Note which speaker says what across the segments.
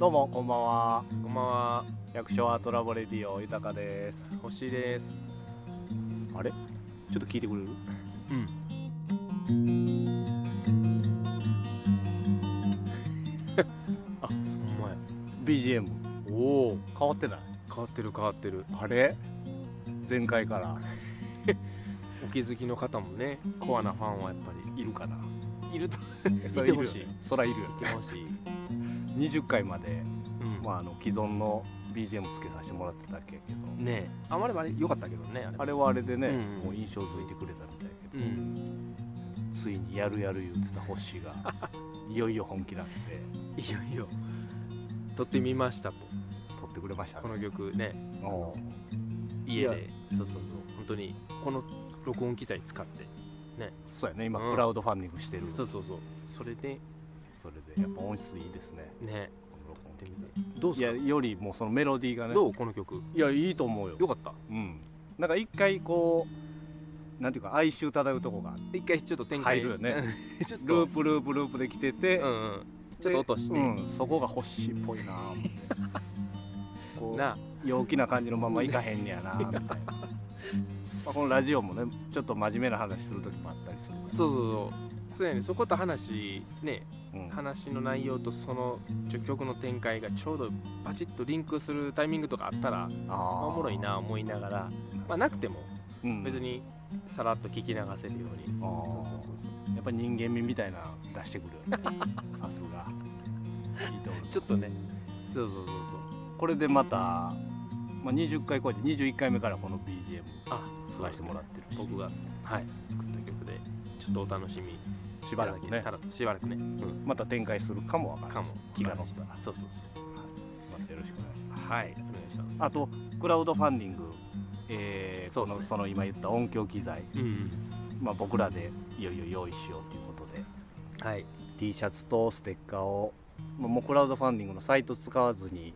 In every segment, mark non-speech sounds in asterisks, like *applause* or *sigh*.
Speaker 1: どうもこんばんは。
Speaker 2: こんばんは、
Speaker 1: 百姓アートラボレディオ豊です。
Speaker 2: 星です。
Speaker 1: あれ？ちょっと聞いてくれる？
Speaker 2: うん。*laughs* あ、そんまや。
Speaker 1: BGM
Speaker 2: おお、
Speaker 1: 変わってない？
Speaker 2: 変わってる変わってる。
Speaker 1: あれ？前回から。*laughs*
Speaker 2: お気づきの方もね、コアなファンはやっぱ
Speaker 1: いるかな
Speaker 2: りいると
Speaker 1: そ
Speaker 2: いてほしい。
Speaker 1: そらいるよ。
Speaker 2: 言ってほしい。
Speaker 1: 20回まで、
Speaker 2: うん。
Speaker 1: まあ、あの既存の BGM つけさせてもらってただけやけど
Speaker 2: ねえ、あまりあれ良かったけどね、あれ。
Speaker 1: はあれでね、
Speaker 2: うん
Speaker 1: もう印象づいてくれたみたいやけど、
Speaker 2: うん。
Speaker 1: ついにやるやる言ってた星が *laughs* いよいよ本気なんで
Speaker 2: いよいよ。撮ってみましたと。
Speaker 1: 撮ってくれました
Speaker 2: この曲ね、家で。そうそうそう。本当に、この録音機材使って。
Speaker 1: そうやね今
Speaker 2: うん
Speaker 1: クラウドファンディングしてる、
Speaker 2: そうそうそう。それで、
Speaker 1: それでやっぱ音質いいですね。
Speaker 2: ね、
Speaker 1: この録音
Speaker 2: 撮ってみて。どう
Speaker 1: いやよりもそのメロディーがね。
Speaker 2: どうこの曲。
Speaker 1: いやいいと思うよ。
Speaker 2: よかった。
Speaker 1: うん。なんか一回こうなんていうか哀愁漂うとこが
Speaker 2: 一回ちょっと展開。
Speaker 1: 入るよね。*laughs*
Speaker 2: ちょっと。
Speaker 1: ループループループで来てて、
Speaker 2: うんうん。ちょっと落として、
Speaker 1: でうん、そこが星っぽいな。*laughs* こう
Speaker 2: な
Speaker 1: 陽気な感じのままいかへんねやなみたいな。*laughs* まあこのラジオもねちょっと真面目な話する時もあったりするから。
Speaker 2: そうそうそう。そうやねそこと話ね
Speaker 1: うん
Speaker 2: 話の内容とその曲の展開がちょうどバチッとリンクするタイミングとかあったら、おもろいな思いながら、まあ、なくても
Speaker 1: うん。
Speaker 2: 別にさらっと聞き流せるように、
Speaker 1: あー。
Speaker 2: そうそうそうそう
Speaker 1: やっぱ人間味みたいなの出してくるさすがいいと思います
Speaker 2: ちょっとね。そうそうそうそう。
Speaker 1: これでまた、まあ、20回超えて21回目からこの BGM
Speaker 2: あ
Speaker 1: 使わせてもらってるし。
Speaker 2: 僕がはい作った曲でちょっとお楽しみ
Speaker 1: しばらくね。
Speaker 2: しばらくね、うん、
Speaker 1: また展開するかもわからない気が乗ったら。
Speaker 2: そうそうそう。
Speaker 1: またよろしくお願いします。
Speaker 2: はい。お願いします
Speaker 1: あとクラウドファンディング、えー
Speaker 2: そ
Speaker 1: のその今言った音響機材、
Speaker 2: うん。
Speaker 1: まあ、僕らでいよいよ用意しようということで。
Speaker 2: はい。
Speaker 1: T シャツとステッカーを、まあ、もうクラウドファンディングのサイト使わずに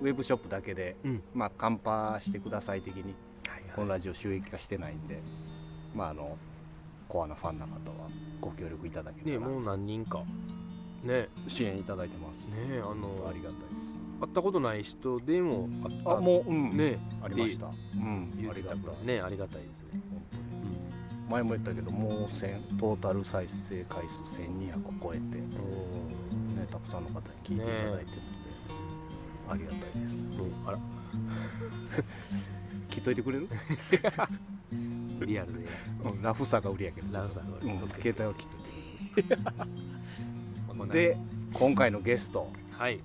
Speaker 1: ウェブショップだけで、
Speaker 2: うん。
Speaker 1: まあ、カンパしてください的に。
Speaker 2: はい。
Speaker 1: このラジオ収益化してないんで、まあ、あのコアなファンの方はご協力いただけたら、
Speaker 2: ねもう何人か。ね。
Speaker 1: 支援いただいてます。
Speaker 2: ねあ
Speaker 1: 本当
Speaker 2: の
Speaker 1: ありがたいです。
Speaker 2: 会ったことない人でもあった。
Speaker 1: あもううん。
Speaker 2: ね
Speaker 1: ありました。うん。
Speaker 2: 言ってた
Speaker 1: ありがたい。
Speaker 2: からねありがたいですね、
Speaker 1: 本当に。
Speaker 2: うん、
Speaker 1: 前も言ったけどもう1000トータル再生回数1200超えて、ね、
Speaker 2: お
Speaker 1: たくさんの方に聞いていただいてるんで、ありがたいです。
Speaker 2: ーうんあら。*laughs*
Speaker 1: 聞いといてくれる、*laughs*
Speaker 2: リアルで。
Speaker 1: うん、ラフさが売りやけど。
Speaker 2: ラウさんが
Speaker 1: うん、
Speaker 2: オッケー
Speaker 1: 携帯を切って。*laughs* で今回のゲスト。
Speaker 2: はい。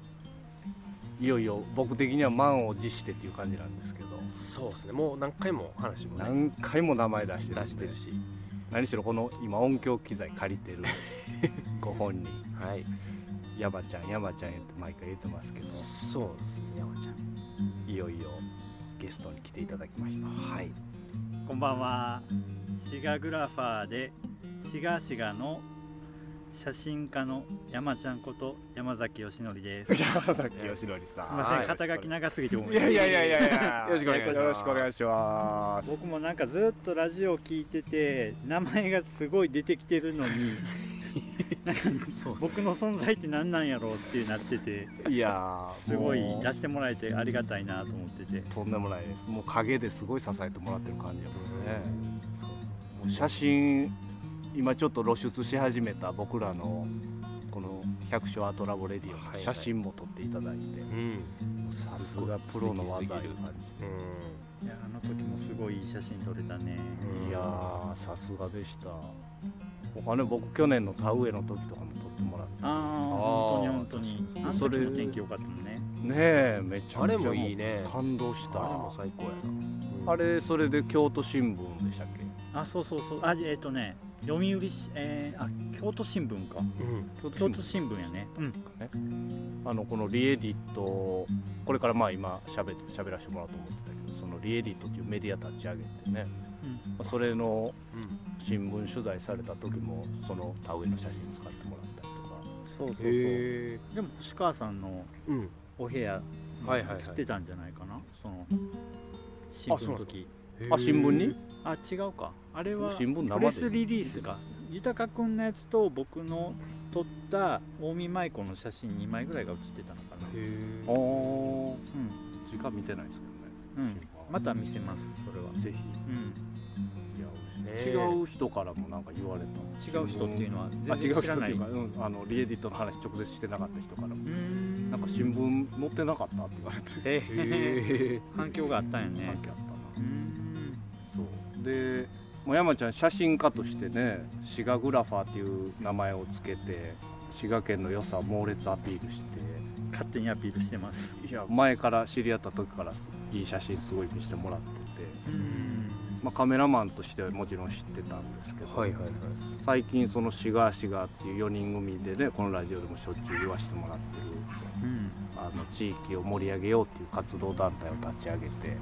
Speaker 1: いよいよ僕的には満を持してっていう感じなんですけど。
Speaker 2: そうですね。もう何回も話もね。
Speaker 1: 何回も名前出してる
Speaker 2: 出してるし。
Speaker 1: 何しろこの今音響機材借りてる。*laughs* ご本人。
Speaker 2: はい。
Speaker 1: 山ちゃん山ちゃんって毎回言ってますけど。
Speaker 2: そうですね山ちゃん。
Speaker 1: いよいよゲストに来ていただきました。
Speaker 2: はい
Speaker 3: こんばんは。シガグラファーでシガシガの写真家の山ちゃんこと山崎義則です。す *laughs* い
Speaker 1: 山崎義則さん。
Speaker 3: ません、
Speaker 2: はい
Speaker 3: 肩書き長すぎてごめん
Speaker 1: いやいやいやいや。い *laughs* や
Speaker 2: よろしくお願いします。
Speaker 1: よろしくお願いします。
Speaker 3: 僕もなんかずっとラジオ聞いてて名前がすごい出てきてるのに *laughs* 僕の存在って何なんやろうってなってて
Speaker 1: いやー
Speaker 3: すごい出してもらえてありがたいなと思ってて。
Speaker 1: とんでもないです。もう陰ですごい支えてもらってる感じやもんね。
Speaker 2: そう
Speaker 1: もう写真今ちょっと露出し始めた僕らのこの百姓アートラボレディオの写真も撮っていただいて、
Speaker 2: うん。
Speaker 1: さすがプロの技いう感
Speaker 2: うん。
Speaker 3: いやあの時もすごいいい写真撮れたね。
Speaker 1: じいやーさすがでした他ね僕去年の田植えの時とかも撮ってもらって
Speaker 3: ああ本当に本当に。
Speaker 1: それ
Speaker 3: 天気良かったもんね。
Speaker 1: ねえめちゃめちゃ
Speaker 2: あれもいいね。
Speaker 1: 感動した。
Speaker 2: あれも最高やな、うん
Speaker 1: あれそれで京都新聞でしたっけ？
Speaker 3: あそうそうそう。あえっ、とね読売しえー、あ京都新聞か。
Speaker 2: うん。
Speaker 1: 京
Speaker 3: 京都新聞やね。うん。
Speaker 1: あのこのリエディットこれからまあ今しゃべしゃべらせてもらおうと思ってたけどそのリエディットっていうメディア立ち上げてね、それの
Speaker 2: うん。
Speaker 1: 新聞取材された時もその田植えの写真使ってもらったりとか。
Speaker 3: そうそうそう。でも星川さんの
Speaker 2: うん。
Speaker 3: お部屋来てたんじゃないかな？その新聞の時。
Speaker 1: あ新聞に？
Speaker 3: あ違うか。あれはプレスリリースか。豊くんのやつと僕の撮った近江舞子の写真2枚ぐらいが写ってたのかな。
Speaker 2: へ
Speaker 1: あー。
Speaker 3: うん。
Speaker 1: 時間見てないですけどね、
Speaker 3: うん。また見せますそれは。
Speaker 1: ぜひ。
Speaker 3: うん
Speaker 1: 違う人からもなんか言われた。
Speaker 3: 違う人っていうのは
Speaker 1: あ
Speaker 3: 全然
Speaker 1: 違う
Speaker 3: 知らない
Speaker 1: 人っていうか、うん、あのリエディットの話直接してなかった人からも。なんか新聞載ってなかったって言われて。
Speaker 3: え
Speaker 2: へえ
Speaker 3: 反響があったんやね。
Speaker 1: 関係あったな。
Speaker 3: う
Speaker 1: そう。でもう山ちゃん写真家としてね滋賀グラファーっていう名前をつけて滋賀県の良さを猛烈アピールして。
Speaker 3: 勝手にアピールしてます。
Speaker 1: いや前から知り合った時からいい写真すごい見せてもらってて、
Speaker 3: うん
Speaker 1: まあ、カメラマンとしてはもちろん知ってたんですけど、
Speaker 2: はいはいはい。
Speaker 1: 最近その滋賀滋賀っていう4人組でねこのラジオでもしょっちゅう言わせてもらってる
Speaker 3: うん。
Speaker 1: あの地域を盛り上げようっていう活動団体を立ち上げて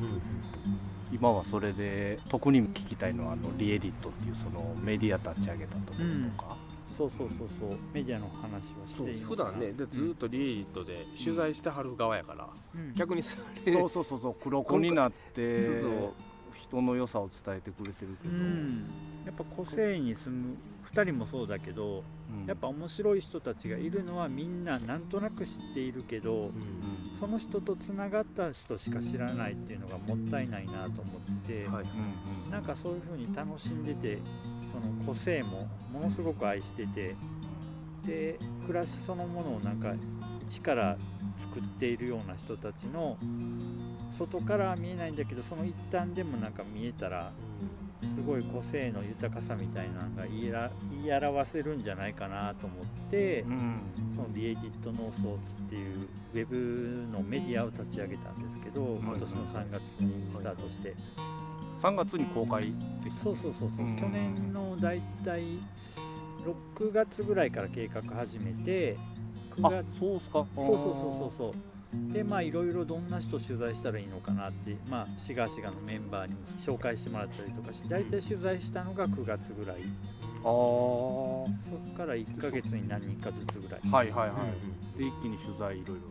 Speaker 1: 今はそれで特に聞きたいのはあのリエディットっていうそのメディア立ち上げたところとか、
Speaker 3: そうそうそうそう。メディアの話はし
Speaker 2: そう
Speaker 3: て
Speaker 2: 普段ねでずっとリエディットで取材してはる側やから、
Speaker 3: うん。
Speaker 2: 逆にそれ
Speaker 1: そうそうそうそう黒子になって
Speaker 2: そうそう
Speaker 1: 人の良さを伝えてくれてるけ
Speaker 3: う
Speaker 1: ど、
Speaker 3: ん。やっぱ個性に住む2人もそうだけど
Speaker 1: うん。
Speaker 3: やっぱ面白い人たちがいるのはみんななんとなく知っているけど
Speaker 2: うん
Speaker 3: その人とつながった人しか知らないっていうのがもったいないなと思って、
Speaker 2: はい
Speaker 1: うんうん
Speaker 3: なんかそういう風に楽しんでてその個性もものすごく愛しててで暮らしそのものをなんか一から作っているような人たちの外からは見えないんだけどその一端でもなんか見えたらすごい個性の豊かさみたいなのが言いら言い表せるんじゃないかなと思って
Speaker 1: うん。
Speaker 3: そのリエディットノーソーツっていうウェブのメディアを立ち上げたんですけど今年の3月にスタートして。
Speaker 1: 3月に公開でした
Speaker 3: そうそうそうそう。
Speaker 1: うん。
Speaker 3: 去年のだいたい6月ぐらいから計画始めて9
Speaker 1: あ
Speaker 3: 月
Speaker 1: そうっすか。
Speaker 3: そうそうそうそうそうでまあいろいろどんな人取材したらいいのかなってまあシガシガのメンバーにも紹介してもらったりとかして大体取材したのが9月ぐらい。
Speaker 1: あー。
Speaker 3: そっから1ヶ月に何人かずつぐらい。
Speaker 1: はいはいはい、で一気に取材いろいろ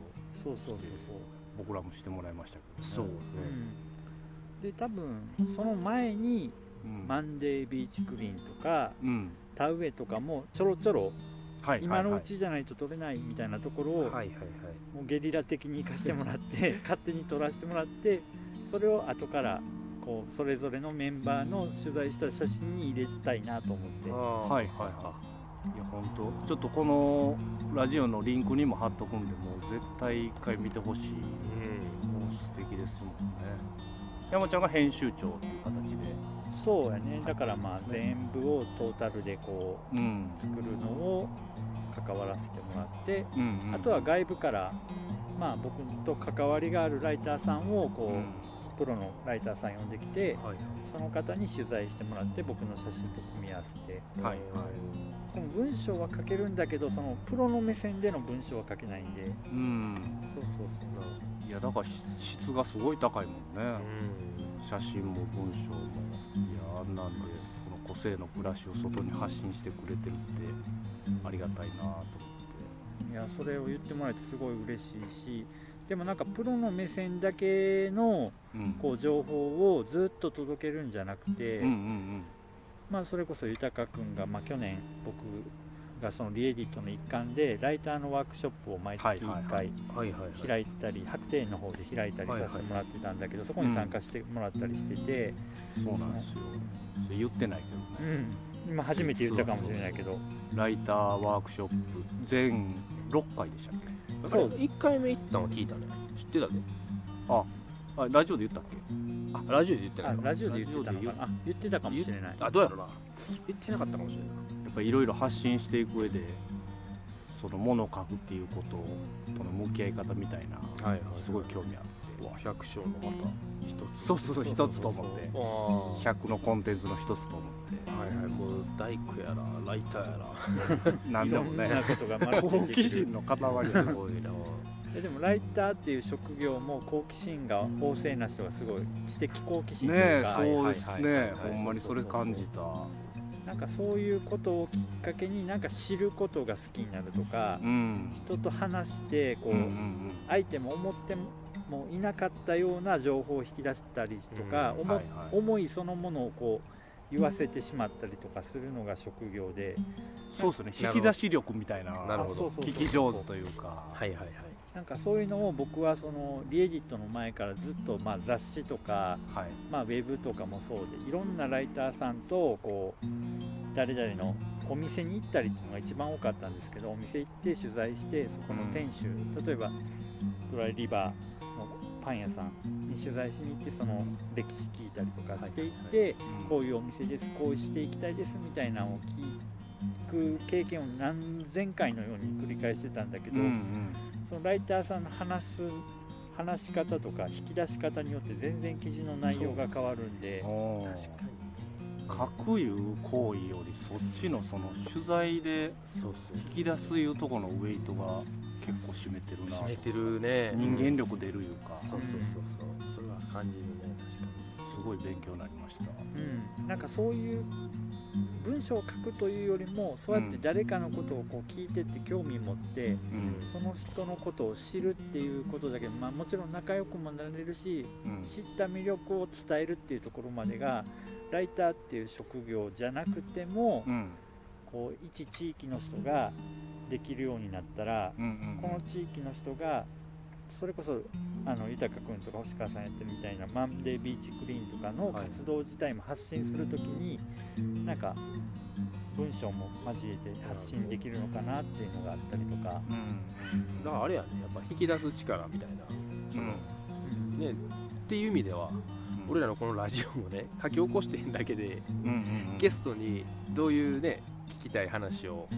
Speaker 3: そうそうそう
Speaker 1: 僕らもしてもらいましたけど、ね、
Speaker 2: そう
Speaker 3: う、うん、で多分その前に
Speaker 1: うん。
Speaker 3: マンデービーチクリーンとか
Speaker 1: うん。
Speaker 3: 田植えとかもちょろちょろ
Speaker 1: はい
Speaker 3: 今の
Speaker 1: はいう
Speaker 3: ちじゃないと取れないみたいなところを、
Speaker 2: はいはいはい。
Speaker 3: もうゲリラ的に行かしてもらって *laughs* 勝手に撮らせてもらってそれを後からこうそれぞれのメンバーの取材した写真に入れたいなと思って。
Speaker 1: はいはいはい。いや本当ちょっとこのラジオのリンクにも貼っとくんでもう絶対一回見てほしい。
Speaker 2: うん
Speaker 1: もう素敵ですもんね。山ちゃんが編集長っていう形で。
Speaker 3: そうやね。だからまあ全部をトータルでこ
Speaker 1: うん。
Speaker 3: う作るのを関わらせてもらって
Speaker 1: うんうん。
Speaker 3: あとは外部からまあ僕と関わりがあるライターさんをこう、
Speaker 1: うん。
Speaker 3: プロのライターさん呼んできて
Speaker 2: はい
Speaker 3: その方に取材してもらって僕の写真と組み合わせて。
Speaker 1: はいはい。
Speaker 3: この文章は書けるんだけどそのプロの目線での文章は書けないんで。
Speaker 1: うん。
Speaker 3: そうそうそう
Speaker 1: いやだから質質がすごい高いもんね。
Speaker 2: う
Speaker 1: 写真も文章も。いやあんなんでこの個性の暮らしを外に発信してくれてるってありがたいなと思って。
Speaker 3: いやそれを言ってもらえてすごい嬉しいしでもなんかプロの目線だけの
Speaker 1: うん。
Speaker 3: こう情報をずっと届けるんじゃなくて、まあ、それこそ豊君が、まあ、去年僕がそのリエディットの一環でライターのワークショップを毎月1
Speaker 1: はいはい。はい
Speaker 3: 回開いたり白庭園の方で開いたりさせてもらってたんだけどそこに参加してもらったりしてて、
Speaker 1: うんそうなんですよ。それ言ってないけどね。
Speaker 3: うん、今初めて言ったかもしれないけど。
Speaker 1: ライターワークショップ全6回でしたっけ？
Speaker 3: そう。
Speaker 2: 1回目行ったの聞いたね。知ってたね
Speaker 1: ああラジオで言ったっけ？
Speaker 2: あラジオで言ってない
Speaker 3: ラジオで言ってたのかあ言ってたかもしれない。
Speaker 2: あどうやろな。言ってなかったかもしれない。
Speaker 1: やっぱりいろいろ発信していく上でそのものを書くっていうこととの向き合い方みたいな、
Speaker 2: はいはい、
Speaker 1: すごい興味あ
Speaker 2: る。100勝のまた一つ。
Speaker 1: そうそうそう一つと思って。100のコンテンツの一つと思って。
Speaker 2: はいはいもう大工やらライターやら。*laughs*
Speaker 1: 何でも
Speaker 3: ね。なことがマルチ
Speaker 1: 好奇心の塊
Speaker 2: すごいな。
Speaker 3: でもライターっていう職業も好奇心が旺盛な人がすごい知的好奇心と
Speaker 1: ねそうですね。ほんまにそれ感じた。
Speaker 3: なんかそういうことをきっかけになんか知ることが好きになるとか、
Speaker 1: うん、
Speaker 3: 人と話してこう、
Speaker 1: うんうんうん、
Speaker 3: 相手も思ってもいなかったような情報を引き出したりとか、
Speaker 2: うん
Speaker 3: 思
Speaker 1: はいはい。
Speaker 3: 思いそのものをこ言わせてしまったりとかするのが職業で。
Speaker 1: そうですね。引き出し力みたいな。
Speaker 2: なるほど。
Speaker 1: 聞き上手というか。
Speaker 2: はいはいはい。
Speaker 3: なんかそういうのを僕はそのリエディットの前からずっとまあ雑誌とか、
Speaker 1: はい。
Speaker 3: まあ、ウェブとかもそうでいろんなライターさんとこう誰々のお店に行ったりっていうのが一番多かったんですけどお店行って取材してそこの店主、例えばドライリバーのパン屋さんに取材しに行ってその歴史聞いたりとかしていって、こういうお店ですこうしていきたいですみたいなのを聞く経験を何千回のように繰り返してたんだけど、そのライターさんの話す話し方とか引き出し方によって全然記事の内容が変わるんで
Speaker 2: 確かに。
Speaker 1: 書くいう行為よりそっちのその取材で引き出すいうところのウェイトが結構占めてるな
Speaker 2: 締めてるね。
Speaker 1: 人間力出るいうか。す
Speaker 2: そうそうそうそう。それは感じるね。確か
Speaker 1: ごい勉強になりました。
Speaker 3: うん、なんかそういう文章を書くというよりもそうやって誰かのことをこう聞いてって興味持って
Speaker 1: うん。
Speaker 3: その人のことを知るっていうことだけど、まあ、もちろん仲良くもなれるし
Speaker 1: うん。
Speaker 3: 知った魅力を伝えるっていうところまでがライターっていう職業じゃなくても
Speaker 1: うん。
Speaker 3: こう一地域の人ができるようになったら
Speaker 1: うんうん
Speaker 3: この地域の人がそれこそあの豊君とか星川さんやってるみたいなマンデービーチクリーンとかの
Speaker 1: はい。
Speaker 3: 活動自体も発信するときになんか文章も交えて発信できるのかなっていうのがあったりとか、
Speaker 1: うん
Speaker 2: にだからあれやねやっぱ引き出す力みたいな。その、
Speaker 3: うん。
Speaker 2: ねっていう意味では
Speaker 1: うん。
Speaker 2: 俺らのこのラジオもね書き起こしてんだけで
Speaker 1: うんうんうん。
Speaker 2: ゲストにどういうね聞きたい話を。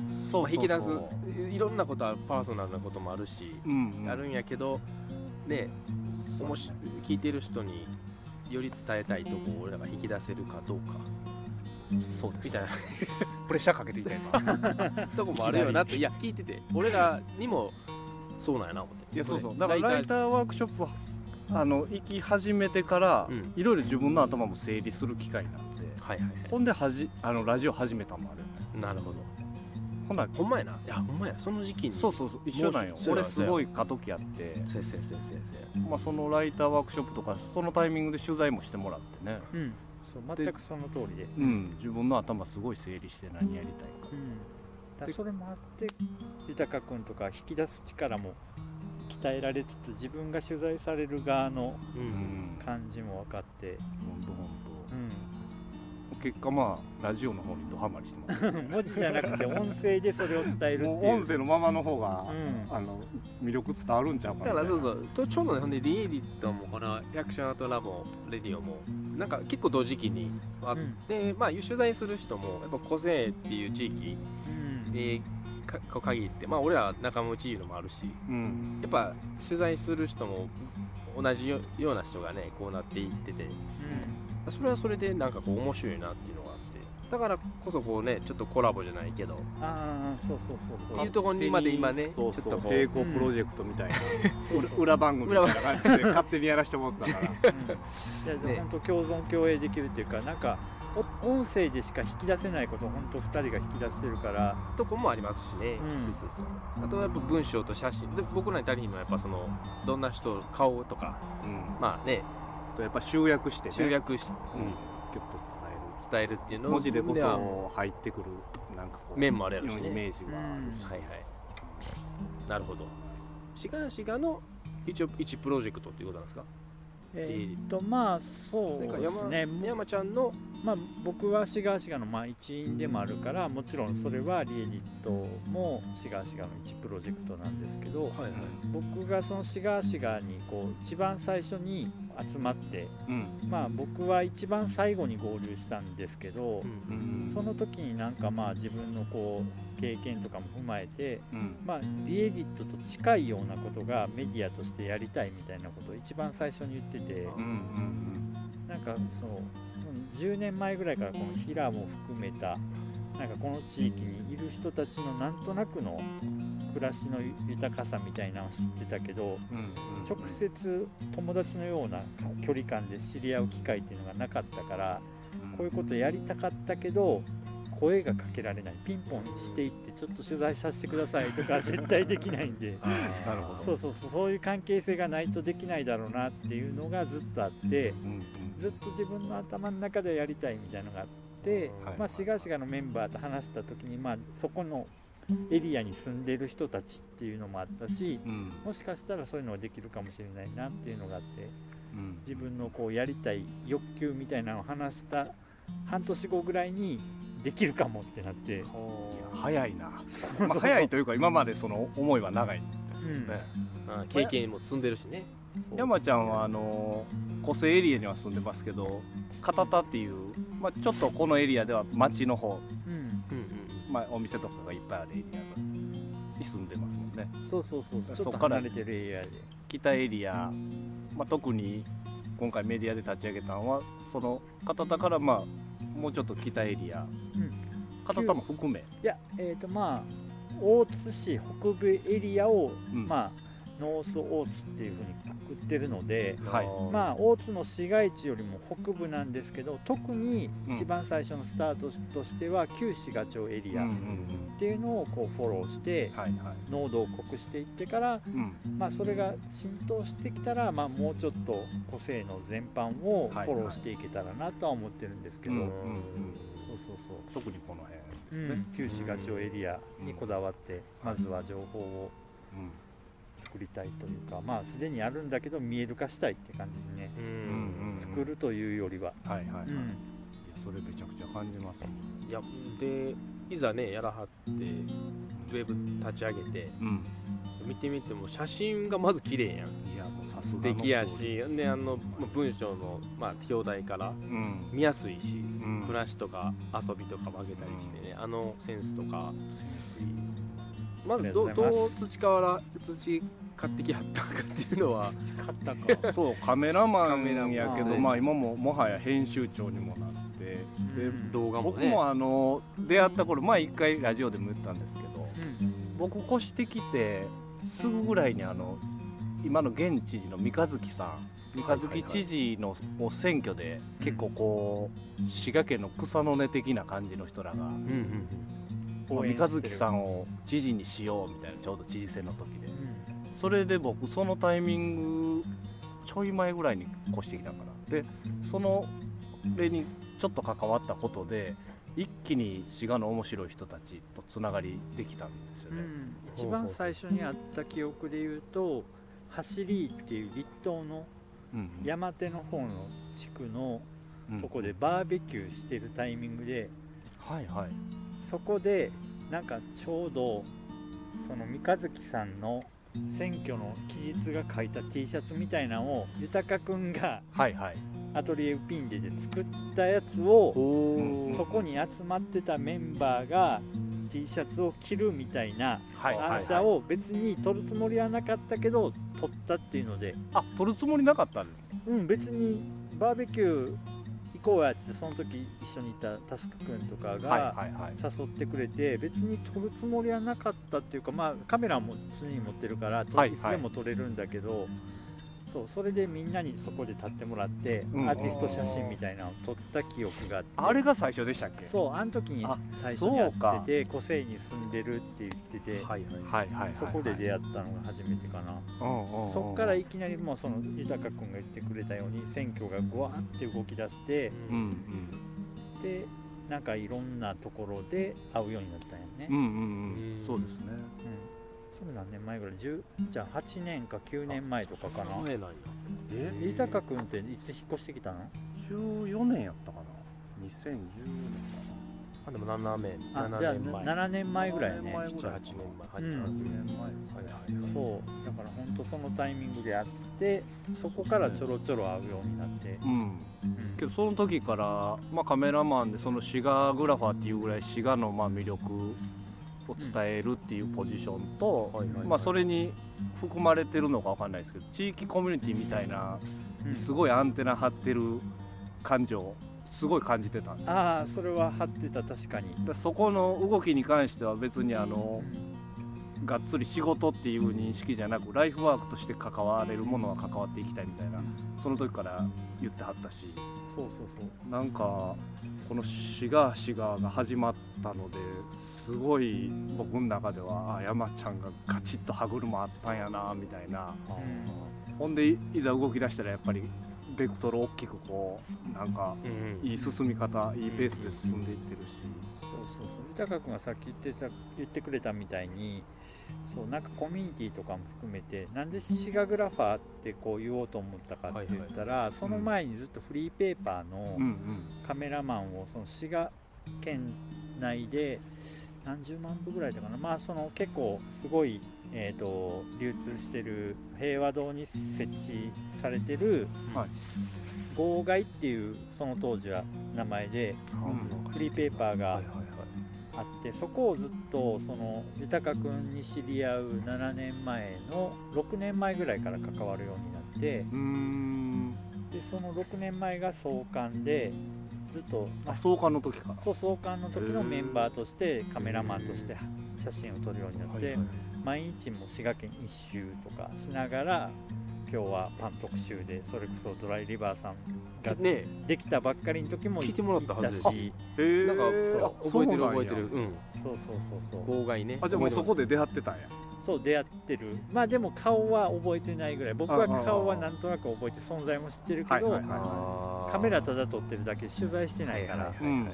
Speaker 2: 引き出すいろんなことはパーソナルなこともあるし、
Speaker 1: うんうん。
Speaker 2: あるんやけどねおもし聞いてる人により伝えたいとこを俺らが引き出せるかどうか。
Speaker 1: そうです。
Speaker 2: みたいな。*laughs*
Speaker 1: プレッシャーかけていたいな。*laughs*
Speaker 2: とこもあるよなっていや聞いてて。俺らにもそうなんやな思って。
Speaker 1: いやそうそう。だからライターワークショップはあの行き始めてから、
Speaker 2: うん。
Speaker 1: いろいろ自分の頭も整理する機会になって
Speaker 2: はいはい
Speaker 1: ほんではじあのラジオ始めたのもある
Speaker 2: なるほど。
Speaker 1: ほんなら
Speaker 2: ほんまやな。いやほんまや。その時期に。
Speaker 1: そうそうそう。一緒なんよ。
Speaker 2: もうそうや
Speaker 1: 俺すごい過渡期あって、
Speaker 2: 先生先生先
Speaker 1: まあ、そのライターワークショップとかそのタイミングで取材もしてもらってね。
Speaker 3: うん。そう全くその通りで、
Speaker 1: うん。自分の頭すごい整理して何やりたいか。
Speaker 3: うん、だそれもあって豊君とか引き出す力も鍛えられつつ自分が取材される側の感じも分かって、
Speaker 1: ほんとほん
Speaker 3: う
Speaker 1: と結果まあラジオの方にドハマりしてます。
Speaker 3: ん、*laughs* 文字じゃなくて音声でそれを伝えるっていう。
Speaker 1: もう音声のままの方が、
Speaker 3: うん。
Speaker 1: あの魅力伝わるんちゃうかな。
Speaker 2: だからそうそうとちょうどねほんでリエディットもこのアクションアートラボレディオもなんか結構同時期にあって、まあ取材する人もやっぱ個性っていう地域
Speaker 3: うん。
Speaker 2: にかこう限ってまあ俺ら仲間内いうのもあるし
Speaker 1: うん。
Speaker 2: やっぱ取材する人も同じよような人がねこうなっていっててそれはそれでなんかこう面白いなっていうのがあって。だからこそこうねちょっとコラボじゃないけど。
Speaker 3: ああそうそうそう
Speaker 2: って
Speaker 3: そう
Speaker 2: いうところにまで今ね
Speaker 1: そうそう
Speaker 2: ちょっと
Speaker 1: 並行プロジェクトみたいな、裏裏番組みたいな感じで *laughs* 勝手にやらせてもらったから。
Speaker 3: うん。いやでも本当共存共栄できるっていうかなんかお音声でしか引き出せないことを本当2人が引き出してるから。
Speaker 2: とこもありますしね、
Speaker 3: うん。
Speaker 2: そうそうそう。あとはやっぱ文章と写真。で僕らに足りひんのはやっぱそのどんな人顔とか。
Speaker 1: うん。
Speaker 2: まあね
Speaker 1: とやっぱ集約してね。
Speaker 2: 集約し、
Speaker 1: うん、ギュッと
Speaker 2: 伝える。っていう
Speaker 1: 伝える
Speaker 2: の
Speaker 1: 文字でこ
Speaker 2: は
Speaker 1: そ入ってくるなんかこう
Speaker 2: 面もあるやろしね。
Speaker 1: イメージがあるし、
Speaker 2: はいはい。なるほど。シガシガの一応一プロジェクトっていうことなんですか？
Speaker 3: えーっとまあそうですね。
Speaker 2: 山山ちゃんの
Speaker 3: まあ、僕はシガーシガのまあ一員でもあるからもちろんそれはリエディットもシガーシガの一プロジェクトなんですけど
Speaker 2: はいはい。
Speaker 3: 僕がそのシガーシガにこう一番最初に集まって
Speaker 1: うん。
Speaker 3: まあ僕は一番最後に合流したんですけど
Speaker 2: う、ん
Speaker 1: うん。
Speaker 3: その時になんかまあ自分のこう経験とかも踏まえて
Speaker 1: うん。
Speaker 3: まあリエディットと近いようなことがメディアとしてやりたいみたいなことを一番最初に言ってて
Speaker 1: うんうん
Speaker 3: なんかそのうん10年前ぐらいからこの平も含めたなんかこの地域にいる人たちのなんとなくの暮らしの豊かさみたいなのを知ってたけど直接友達のような距離感で知り合う機会っていうのがなかったからこういうことやりたかったけど声がかけられないピンポンしていってちょっと取材させてくださいとか *laughs* 絶対できないんで。
Speaker 1: なるほど。
Speaker 3: そうそうそうそういう関係性がないとできないだろうなっていうのがずっとあって
Speaker 1: うんうん
Speaker 3: ずっと自分の頭の中でやりたいみたいなのがあっで、
Speaker 1: はい
Speaker 3: まあ、シガシガのメンバーと話した時に、まあ、そこのエリアに住んでる人たちっていうのもあったし
Speaker 1: うん。
Speaker 3: もしかしたらそういうのができるかもしれないなっていうのがあって
Speaker 1: うん。
Speaker 3: 自分のこうやりたい欲求みたいなのを話した半年後ぐらいにできるかもってなって、
Speaker 1: いや早いな、*laughs* まあ、早いというか今までその思いは長いんですよね、
Speaker 2: あ経験も積んでるしね。
Speaker 3: そう。
Speaker 1: 山ちゃんはあの個性エリアには住んでますけど片田っていう、まあ、ちょっとこのエリアでは町の方、
Speaker 3: うん、
Speaker 2: うんうん
Speaker 1: まあ、お店とかがいっぱいあるエリアに住んでますもんね。
Speaker 3: そうそうそうちょっと
Speaker 1: そっから
Speaker 3: 離れてるエリアで
Speaker 1: 北エリア、まあ、特に今回メディアで立ち上げたのはその片田からまあもうちょっと北エリア、
Speaker 3: うん。
Speaker 1: 片田も含め、
Speaker 3: いやえっ、とまあ大津市北部エリアを、
Speaker 1: うん。
Speaker 3: まあノース大津っていうふうにくくってるので
Speaker 1: はい。
Speaker 3: まあ大津の市街地よりも北部なんですけど特に
Speaker 1: うん。
Speaker 3: 一番最初のスタートとしては旧市賀町エリアっていうのをこうフォローして濃度を濃くしていってから
Speaker 1: うん。
Speaker 3: まあ、それが浸透してきたら、まあ、もうちょっと個性の全般をフ
Speaker 1: はい。
Speaker 3: ォローしていけたらなとは思ってるんですけど、そうそうそう、
Speaker 1: 特にこの辺ですね、
Speaker 3: うん、旧市街町エリアにこだわって、まずは情報を
Speaker 1: うん
Speaker 3: 作りたいというか、まあすでにあるんだけど見える化したいって感じですね、
Speaker 2: うん
Speaker 1: うん
Speaker 3: 作るというよりは、
Speaker 1: はいはいはい、いや
Speaker 3: うん
Speaker 1: それめちゃくちゃ感じます。
Speaker 2: いやでいざねやらはってウェブ立ち上げて
Speaker 1: うん。
Speaker 2: 見てみても写真がまず綺麗やん。
Speaker 1: いやもうさすがの
Speaker 2: 素敵やしであのまあ文章の、まあ、表題から
Speaker 1: うん。
Speaker 2: 見やすいし
Speaker 1: うん。
Speaker 2: 暮らしとか遊びとか分けたりしてね、あのセンスとか。まずど
Speaker 3: うござい
Speaker 2: どう
Speaker 3: ます
Speaker 2: 培わら培ってきはったかっていうのは。
Speaker 3: 買ったか
Speaker 1: そうカメラマ
Speaker 2: ン
Speaker 1: ンやけど。まあ今ももはや編集長にもなってで
Speaker 3: うん。
Speaker 2: 動画もね。
Speaker 1: 僕もあの出会った頃まあ一回ラジオでも言ったんですけど
Speaker 3: うん。
Speaker 1: 僕越してきてすぐぐらいにあの今の現知事の三日月さん三日月知事のもう選挙で結構こう滋賀県の草の根的な感じの人らが
Speaker 2: うんうん
Speaker 1: 三日月さんを知事にしようみたいなちょうど知事選の時で。
Speaker 3: うん
Speaker 1: それで僕そのタイミングちょい前ぐらいに越してきたから。でその例にちょっと関わったことで一気に滋賀の面白い人たちとつながりできたんですよね。
Speaker 3: うん。一番最初にあった記憶で言うと走りっていう立東の
Speaker 1: うん
Speaker 3: 山手の方の地区の
Speaker 1: うん。
Speaker 3: とこでバーベキューしてるタイミングで
Speaker 1: はいはい。
Speaker 3: そこでなんかちょうどその三日月さんの選挙の期日が書いた T シャツみたいなのを豊くんがアトリエウピンデで作ったやつをそこに集まってたメンバーが T シャツを着るみたいな
Speaker 1: はいはい、はい、
Speaker 3: アーシャを別に撮るつもりはなかったけど撮ったっていうので。
Speaker 1: あ取るつもりなかったんです
Speaker 3: うん別にバーベキュー行こうやってその時一緒にいたタスク君とか
Speaker 1: はい
Speaker 3: が
Speaker 1: はいはい。
Speaker 3: 誘ってくれて別に撮るつもりはなかったっていうかまあカメラも常に持ってるから
Speaker 1: い。
Speaker 3: いつでも撮れるんだけどそうそれでみんなにそこで立ってもらって
Speaker 1: うん。
Speaker 3: アーティスト写真みたいなのを撮った記憶があって。
Speaker 1: あれが最初でしたっけ？
Speaker 3: そうあの時に
Speaker 1: あ
Speaker 3: 最初に会
Speaker 1: そうか。
Speaker 3: ってて個性に住んでるって言ってて
Speaker 2: はいはい
Speaker 1: はい
Speaker 3: そこで出会ったのが初めてかな。
Speaker 1: うんうんうん
Speaker 3: そっからいきなりもうその豊君が言ってくれたように選挙がぐわーって動き出して
Speaker 1: うんうん。
Speaker 3: でなんかいろんなところで会うようになったんやね、
Speaker 1: うんうん。うん。そうですね。
Speaker 3: うんそれ何年前ぐらい？10じゃあ8年か9年前とかかな。
Speaker 2: 前なんや。
Speaker 1: え
Speaker 3: 豊君っていつ引っ越してきたの
Speaker 1: ？14年やったかな。2010年
Speaker 2: あでも7年
Speaker 3: あじゃあ
Speaker 2: 7年前。
Speaker 3: 7年前ぐらいやね。
Speaker 1: 7年前
Speaker 2: 7 8年前8
Speaker 3: うん。
Speaker 1: かな8年前です
Speaker 2: はい
Speaker 1: ね
Speaker 2: はいはい
Speaker 3: そう。だから本当そのタイミングで会ってそこからちょろちょろ会うようになって、
Speaker 1: うん。
Speaker 3: うん。
Speaker 1: けどその時から、まあ、カメラマンでそのシガグラファーっていうぐらい滋賀のまあ魅力を伝えるっていうポジションと、まあ、それに含まれてるのかわかんないですけど地域コミュニティみたいな
Speaker 3: うん。
Speaker 1: すごいアンテナ張ってる感情すごい感じてたんですよ。
Speaker 3: ああそれは張ってた確かに。
Speaker 1: でそこの動きに関しては別にあのがっつり仕事っていう認識じゃなくライフワークとして関われるものは関わっていきたいみたいなその時から言ってはったし
Speaker 3: そうそうそう。
Speaker 1: なんかこの「シガーシガー」が始まったのですごい僕の中ではあ山ちゃんがガチッと歯車あったんやなみたいな。ほんでいざ動き出したらやっぱりベクトル大きくこうなんか
Speaker 2: うん。うん
Speaker 1: いい進み方いいペースで進んでいってるし、
Speaker 3: そうそうそう。豊君がさっき言ってた言ってくれたみたいにそうなんかコミュニティとかも含めてなんでシガグラファーってこう言おうと思ったかって言ったら、その前にずっとフリーペーパーの
Speaker 1: うんうん。
Speaker 3: カメラマンをその滋賀県内で何十万部ぐらいだかな。まあその結構すごい、えー、と流通してる平和堂に設置されてる
Speaker 1: はい。
Speaker 3: 号外っていうその当時は名前でフリーペーパーが
Speaker 2: はいはいはい
Speaker 3: あってそこをずっとその豊君に知り合う7年前の6年前ぐらいから関わるようになってでその6年前が創刊でずっと、まあ
Speaker 1: あ創刊の時か。ら
Speaker 3: そう創刊の時のメンバーとしてカメラマンとして写真を撮るようになって、毎日も滋賀県一周とかしながら今日はパン特集でそれこそドライリバーさんが
Speaker 2: ね。
Speaker 3: できたばっかりの時も
Speaker 2: 聞いてもらったはず。です
Speaker 3: 行し。
Speaker 1: へえ
Speaker 2: なんか
Speaker 3: そう。
Speaker 2: 覚えてる覚えてる。うん。
Speaker 3: そうそうそうそう。
Speaker 2: 号外ね。
Speaker 1: あじゃあもうそこ
Speaker 2: で
Speaker 1: で出会ってたんや。
Speaker 3: そう出会ってる。まあでも顔は覚えてないぐらい。僕は顔はなんとなく覚えて存在も知ってるけど、
Speaker 1: はいはいは
Speaker 3: カメラただ撮ってるだけ取材してないから、
Speaker 2: はいはいはいはいはい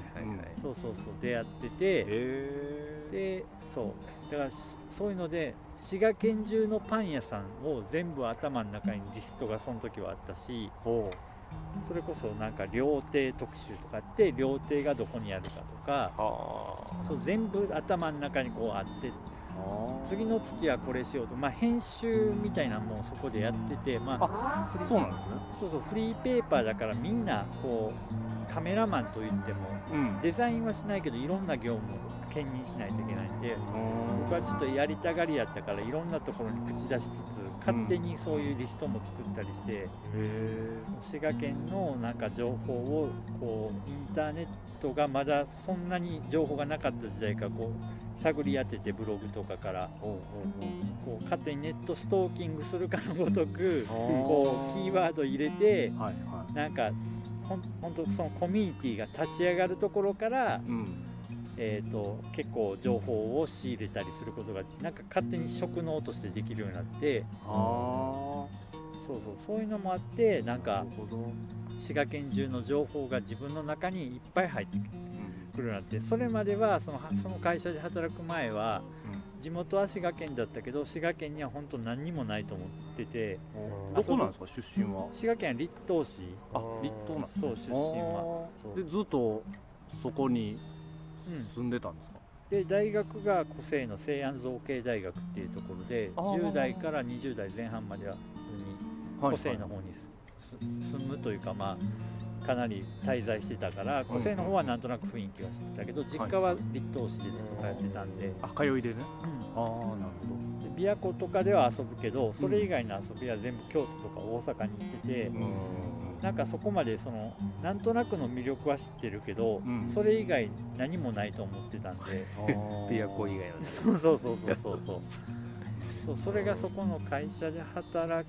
Speaker 3: そうそうそう。出会ってて、
Speaker 1: へ
Speaker 3: でそうだからしそういうので滋賀県中のパン屋さんを全部頭の中にリストがその時はあったし
Speaker 1: ほ
Speaker 3: それこそなんか料亭特集とかあって料亭がどこにあるかとか
Speaker 2: あ。
Speaker 3: そう全部頭の中にこうあって次の月はこれしようと、まあ、編集みたいなのもそこでやってて、まあ、
Speaker 1: あそうなんですね。
Speaker 3: そうそうフリーペーパーだからみんなこうカメラマンといっても
Speaker 1: うん。
Speaker 3: デザインはしないけどいろんな業務を兼任しないといけないんで僕はちょっとやりたがりやったからいろんなところに口出しつつ勝手にそういうリストも作ったりして、滋賀県のなんか情報をこうインターネットがまだそんなに情報がなかった時代からこう探り当ててブログとかからこう勝手にネットストーキングするかのごとくこうキーワード入れてなんかほん本当そのコミュニティが立ち上がるところから、
Speaker 1: いうん
Speaker 3: えー、と結構情報を仕入れたりすることがなんか勝手に職能としてできるようになって
Speaker 1: あ
Speaker 3: そうそうそういうのもあってなんか滋賀県中の情報が自分の中にいっぱい入って
Speaker 1: うん
Speaker 3: くるようになってそれまではそのその会社で働く前は地元は滋賀県だったけど滋賀県には本当何にもないと思ってて
Speaker 1: どこなんですか出身は？
Speaker 3: 滋賀県は立東市。
Speaker 1: あ立東なん
Speaker 3: そう出身は。
Speaker 1: でずっとそこに
Speaker 3: うん
Speaker 1: 住んでたんですか、
Speaker 3: で大学が個性の西安造形大学っていうところで
Speaker 1: あー。
Speaker 3: 10代から20代前半までは普通に個性の方にす、す住むというかまあかなり滞在してたから個性の方はなんとなく雰囲気は知ってたけど実家は立東市でずっと通ってたんで,、
Speaker 1: あ通いでね。
Speaker 3: うん。
Speaker 1: ああなるほ
Speaker 3: で琵琶湖とかでは遊ぶけどそれ以外の遊びは全部京都とか大阪に行ってて、
Speaker 1: どうん
Speaker 3: なんかそこまでそのなんとなくの魅力は知ってるけど、
Speaker 1: うん。
Speaker 3: それ以外何もないと思ってたんで。*laughs*
Speaker 2: 琵琶湖以外なんです
Speaker 3: そうそうそうそうそう。そうそうそれがそこの会社で働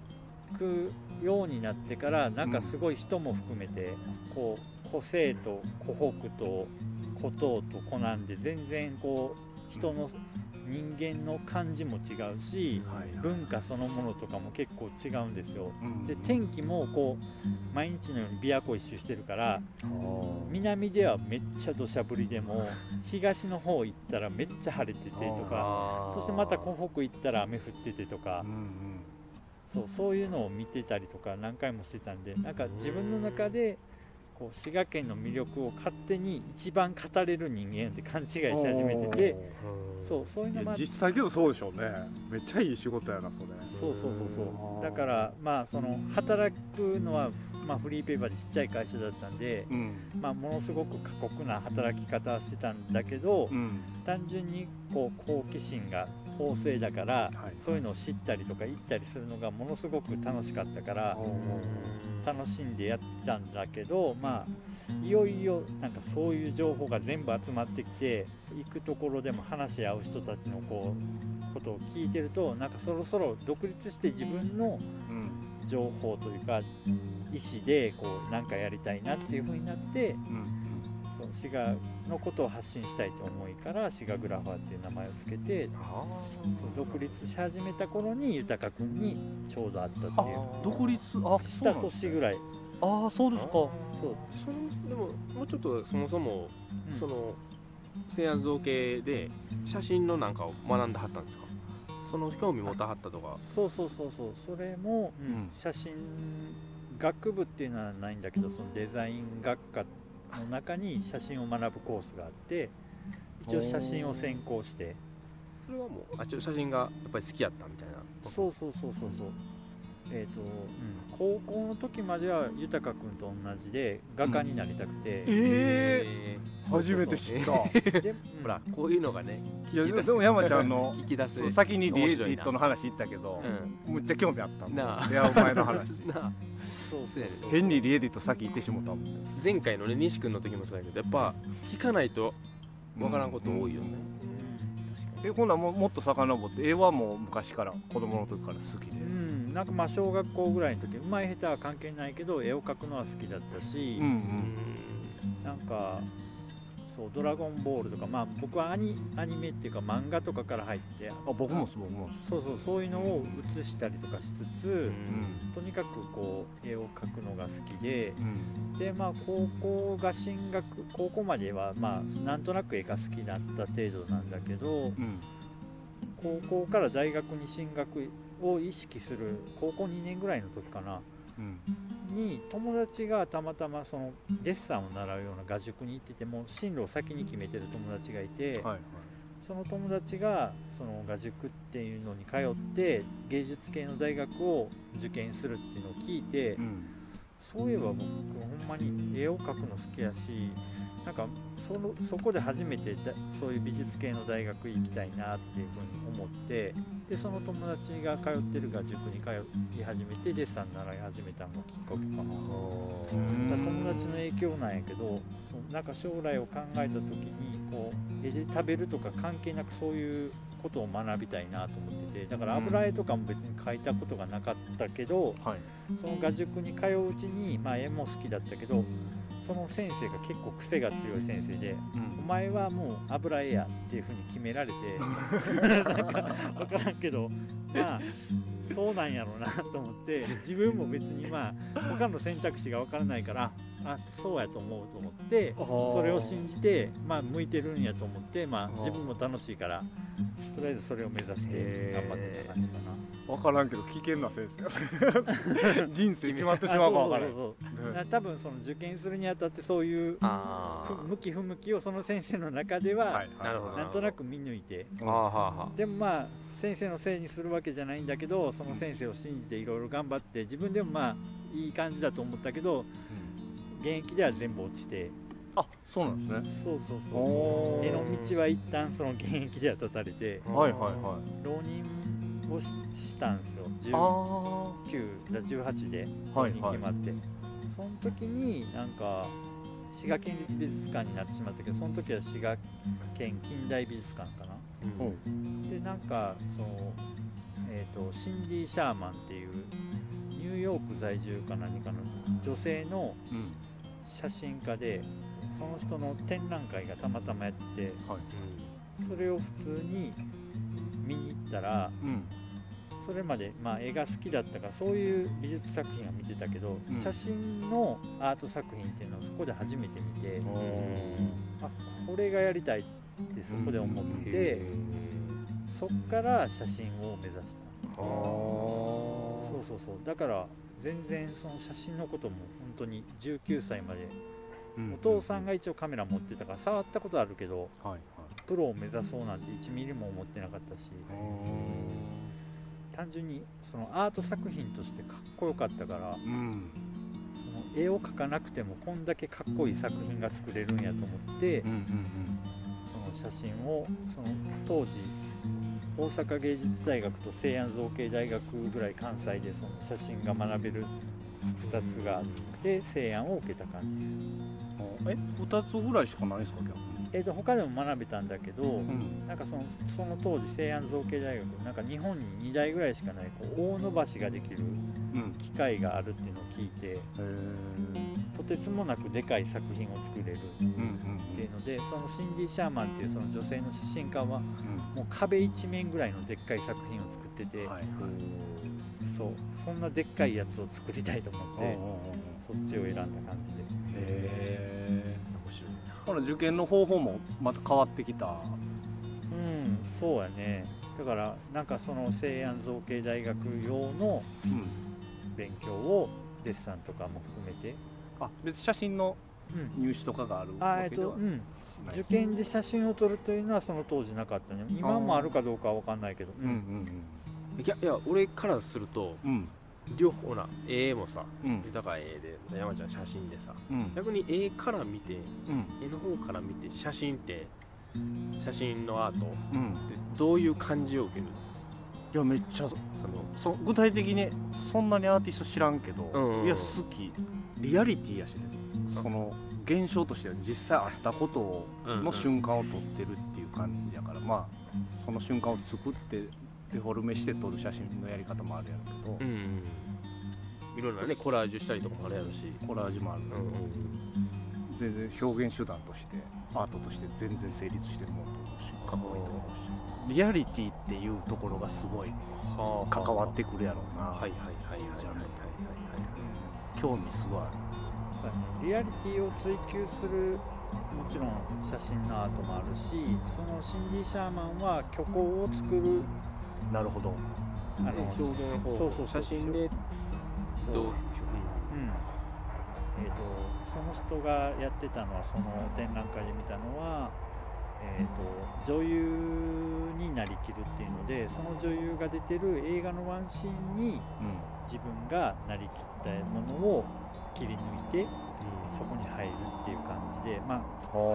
Speaker 3: くようになってからなんかすごい人も含めてこう個性と湖北と古東と湖南で全然こう人の人間の感じも違うし文化そのものとかも結構違うんですよ。
Speaker 1: うん
Speaker 3: で天気もこう毎日のように琵琶湖一周してるから南ではめっちゃ土砂降りでも *laughs* 東の方行ったらめっちゃ晴れててとかそしてまた湖北行ったら雨降っててとかそうそういうのを見てたりとか何回もしてたんでなんか自分の中でこう滋賀県の魅力を勝手に一番語れる人間って勘違いし始めててそうそういうのも
Speaker 1: 実際けどそうでしょうね。めっちゃいい仕事やなそれ。
Speaker 3: そうそうそうそう。だからまあその働くのは、まあ、フリーペーパーでちっちゃい会社だったんで、
Speaker 1: うん。
Speaker 3: まあ、ものすごく過酷な働き方はしてたんだけど、
Speaker 1: うん。
Speaker 3: 単純にこう好奇心が旺盛だから、
Speaker 1: はい。
Speaker 3: そういうのを知ったりとか行ったりするのがものすごく楽しかったから楽しんでやってたんだけどまあいよいよなんかそういう情報が全部集まってきて行くところでも話し合う人たちのこうことを聞いてるとなんかそろそろ独立して自分の
Speaker 1: うん。
Speaker 3: 情報というか意思でこうなんかやりたいなっていう風になって
Speaker 1: うん
Speaker 3: 滋賀のことを発信したいと思いから滋賀グラファーっていう名前を付けてそう独立し始めた頃に豊君にちょうど会ったっていう。
Speaker 1: あ独立あ
Speaker 3: した年ぐらい。
Speaker 1: ああそうですか。
Speaker 3: そう。
Speaker 2: そのでももうちょっとそもそも、
Speaker 3: うん。
Speaker 2: その西安造形で写真のなんかを学んではったんですか？その興味持たはったとか。
Speaker 3: そうそうそうそう。それも、うん
Speaker 1: うん。
Speaker 3: 写真学部っていうのはないんだけどそのデザイン学科の中に写真を学ぶコースがあって一応写真を専攻して
Speaker 2: それはもうあちょ写真がやっぱり好きやったみたいな
Speaker 3: そうそうそうそうそうえっ、と、うん、高校の時までは豊君と同じで画家になりたくて、
Speaker 1: え
Speaker 2: え
Speaker 1: 初めて知った。
Speaker 2: ほらこういうのがね
Speaker 1: いやでも山ちゃんの
Speaker 2: 聞き出す
Speaker 1: 先にリエディットの話言ったけど、
Speaker 2: う
Speaker 1: むっちゃ興味あったもん。
Speaker 2: なあ。
Speaker 1: 出会う前の話。*laughs*
Speaker 3: そう
Speaker 2: そうやね
Speaker 1: 変にリエディット先行ってしもたもん。
Speaker 2: 前回のね西君の時もそうやけどやっぱ聞かないとわからんこと多いよね、
Speaker 1: えほなもうもっと遡って絵はもう昔から子供の時から好きで。
Speaker 3: うん、うんなんかまあ小学校ぐらいの時うまい下手は関係ないけど絵を描くのは好きだったし、
Speaker 1: うんう
Speaker 2: うんん。
Speaker 3: なんかそう「ドラゴンボール」とかまあ僕はアニアニメっていうか漫画とかから入って
Speaker 1: あ僕もそう僕も
Speaker 3: そう。そうそういうのを写したりとかしつつ、
Speaker 2: うん。
Speaker 3: とにかくこう絵を描くのが好きで
Speaker 1: うん。
Speaker 3: でまあ高校が進学高校まではまあなんとなく絵が好きだった程度なんだけど
Speaker 1: うん。
Speaker 3: 高校から大学に進学を意識する高校2年ぐらいの時かな。
Speaker 1: うん
Speaker 3: に友達がたまたまそのデッサンを習うような画塾に行ってても進路を先に決めてる友達がいて、その友達がその画塾っていうのに通って芸術系の大学を受験するっていうのを聞いて、
Speaker 1: うん。
Speaker 3: そういえば僕ほんまに絵を描くの好きやしなんかそのそこで初めてだそういう美術系の大学行きたいなっていうふうに思ってでその友達が通ってる画塾に通い始めてデッサン習い始めたのがきっかけかな。友達の影響なんやけどそうなんか将来を考えた時にこう絵で食べるとか関係なくそういうことを学びたいなと思っててだから油絵とかも別に描いたことがなかったけど、
Speaker 1: はい。
Speaker 3: その画塾に通ううちに、まあ、絵も好きだったけどその先生が結構癖が強い先生で「お前はもう油絵や」っていうふうに決められて *laughs* なんか分からんけどまあそうなんやろうなと思って自分も別にまあ他の選択肢が分からないからあそうやと思うと思ってそれを信じてまあ向いてるんやと思ってまあ自分も楽しいからとりあえずそれを目指して頑張ってた感じかな。
Speaker 1: 分からんけど危険な先生 *laughs* 人生決まってしまうか分からん。
Speaker 3: あそうそうそうそう多分その受験するにあたってそういう向き不向きをその先生の中では
Speaker 1: はい
Speaker 2: な
Speaker 3: んとなく見抜いて。
Speaker 2: あはあはあ
Speaker 3: でもまあ先生のせいにするわけじゃないんだけどその先生を信じていろいろ頑張って自分でもまあいい感じだと思ったけど現役では全部落ちて。
Speaker 1: あそうなんですね。
Speaker 3: そうそうそう絵の道は一旦その現役では断たれて
Speaker 1: はいはいはい。
Speaker 3: 浪人をししたんですよ。
Speaker 1: あ
Speaker 3: 19だ18で浪
Speaker 1: はい
Speaker 3: 人決まって、その時になんか滋賀県立美術館になってしまったけどその時は滋賀県近代美術館かな。
Speaker 2: うん。
Speaker 3: でなんかその、えー、とシンディ・シャーマンっていうニューヨーク在住か何かの女性の写真家でその人の展覧会がたまたまやってて
Speaker 1: はい。
Speaker 3: それを普通に見に行ったら
Speaker 1: うん
Speaker 3: それまで、まあ、絵が好きだったからそういう美術作品は見てたけど、
Speaker 1: うん。
Speaker 3: 写真のアート作品っていうのをそこで初めて見て、あこれがやりたいってそこで思って、
Speaker 2: へ
Speaker 3: そっから写真を目指した。
Speaker 1: あ
Speaker 3: そうそうそう。だから全然その写真のことも本当に19歳まで、お父さんが一応カメラ持ってたから触ったことあるけど
Speaker 1: はいはい。
Speaker 3: プロを目指そうなんて1ミリも思ってなかったし単純にそのアート作品としてかっこよかったから
Speaker 1: うん。
Speaker 3: その絵を描かなくてもこんだけかっこいい作品が作れるんやと思って、
Speaker 1: うんうん
Speaker 3: その写真をその当時大阪芸術大学と西安造形大学ぐらい関西でその写真が学べる2つがあって西安を受けた感じです。
Speaker 1: うんえ二つぐらいしかないですか逆に？
Speaker 3: えー、と他でも学べたんだけど、
Speaker 1: うん。
Speaker 3: なんかそのその当時西安造形大学なんか日本に2台ぐらいしかないこう大伸ばしができる
Speaker 1: うん。
Speaker 3: 機械があるっていうのを聞いて
Speaker 1: へえ
Speaker 3: とてつもなくでかい作品を作れる
Speaker 1: うんうん
Speaker 3: っていうのでそのシンディ・シャーマンっていうその女性の写真家は
Speaker 1: うん。
Speaker 3: もう壁一面ぐらいのでっかい作品を作ってて、
Speaker 1: はい。はい
Speaker 3: そう。そんなでっかいやつを作りたいと思ってそっちを選んだ感じで
Speaker 1: この受験の方法もまた変わってきた。
Speaker 3: うんそうやね。だからなんかその西安造形大学用の
Speaker 1: うん。
Speaker 3: 勉強をデッサンとかも含めて、
Speaker 1: あ別に写真の
Speaker 3: うん、
Speaker 1: 入試とかがある
Speaker 3: あえっと、
Speaker 1: わけでは
Speaker 3: うん、受験で写真を撮るというのはその当時なかったね。今もあるかどうかは分かんないけど、
Speaker 1: うん。うん
Speaker 2: いやいや俺からすると
Speaker 1: うんうん
Speaker 2: 両方な絵もさ
Speaker 1: うん。
Speaker 2: 豊か絵で山ちゃん写真でさ
Speaker 1: うん。
Speaker 2: 逆に絵から見て
Speaker 1: うん。
Speaker 2: 絵の方から見て写真って写真のアートって
Speaker 1: うん
Speaker 2: どういう感じを受ける
Speaker 1: いやめっちゃ
Speaker 2: その
Speaker 1: そ具体的にそんなにアーティスト知らんけど、
Speaker 2: うんうん
Speaker 1: いや好き。リアリティやしね。その現象としては実際あったことの瞬間を撮ってるっていう感じやから、まあその瞬間を作ってデフォルメして撮る写真のやり方もあるやろうけど、
Speaker 2: うんいろんなねコラージュしたりとかもあるやろし。
Speaker 1: コラージュもある、
Speaker 2: うんうん
Speaker 1: 全然表現手段としてアートとして全然成立してるもんと思うしかっこいいと思うし。リアリティっていうところがすごい
Speaker 2: はあ
Speaker 1: 関わってくるやろうな、
Speaker 2: はいはいはいはいはいはい。
Speaker 1: 興味すごいある。
Speaker 3: そうリアリティを追求するもちろん写真のアートもあるしそのシンディ・シャーマンは虚構を作る
Speaker 1: なるほど。
Speaker 3: あの
Speaker 2: はい表現方法
Speaker 3: そうそうそう。
Speaker 2: 写真で。どう
Speaker 3: うん。えー、とその人がやってたのはその展覧会で見たのは、えー、と女優になりきるっていうのでその女優が出てる映画のワンシーンに自分がなりきったものを切り抜いてそこに入るっていう感じで、まあ、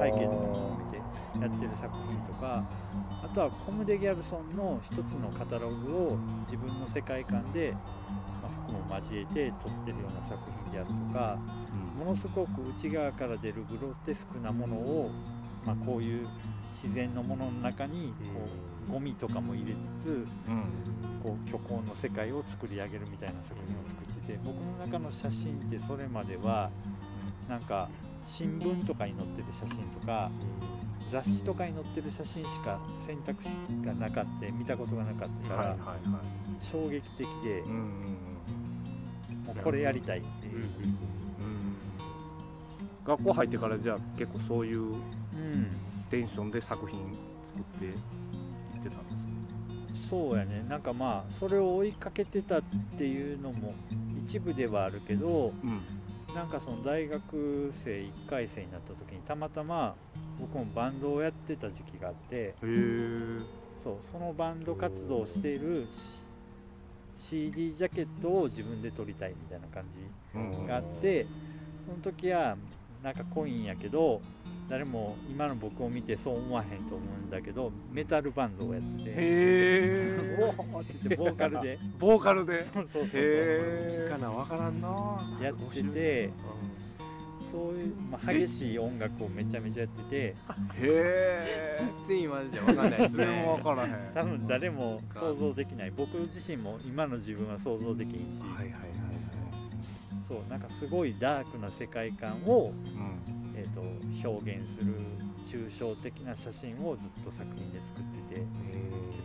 Speaker 3: 背景とかも含めてやってる作品とかあとはコム・デ・ギャルソンの一つのカタログを自分の世界観で、まあ、服も交えて撮ってるような作品であるとかものすごく内側から出るグロテスクなものを、まあ、こういう自然のものの中にこうゴミとかも入れつつ
Speaker 1: うん。
Speaker 3: こう虚構の世界を作り上げるみたいな作品を作ってて僕の中の写真ってそれまではなんか新聞とかに載ってる写真とか雑誌とかに載ってる写真しか選択肢がなかった見たことがなかったから、衝撃的でもうこれやりたいっていう、
Speaker 1: うんうん学校入ってからじゃあ結構そういう
Speaker 3: うん。
Speaker 1: テンションで作品作っていってたんです
Speaker 3: そうやね。なんかまあそれを追いかけてたっていうのも一部ではあるけど
Speaker 1: うん
Speaker 3: なんかその大学生1回生になった時にたまたま僕もバンドをやってた時期があってそうそのバンド活動をしている CD ジャケットを自分で撮りたいみたいな感じがあってその時はなんか濃いんやけど誰も今の僕を見てそう思わへんと思うんだけどメタルバンドをやってて。
Speaker 1: へえ
Speaker 3: おー。って言ってボーカルで。*laughs*
Speaker 1: ボーカルで。
Speaker 3: そうそうそうそう。
Speaker 1: へ
Speaker 2: かなわからんな。
Speaker 3: やっててそういう、まあ、激しい音楽をめちゃめちゃやってて。
Speaker 1: えへ
Speaker 2: 全然今じゃわかんないです
Speaker 1: 全然
Speaker 2: ね
Speaker 1: 分からへん。
Speaker 3: 多分誰も想像できない。僕自身も今の自分は想像できんし、
Speaker 2: はいはいはい
Speaker 3: そうなんかすごいダークな世界観を、
Speaker 1: うん。
Speaker 3: えー、と表現する抽象的な写真をずっと作品で作ってて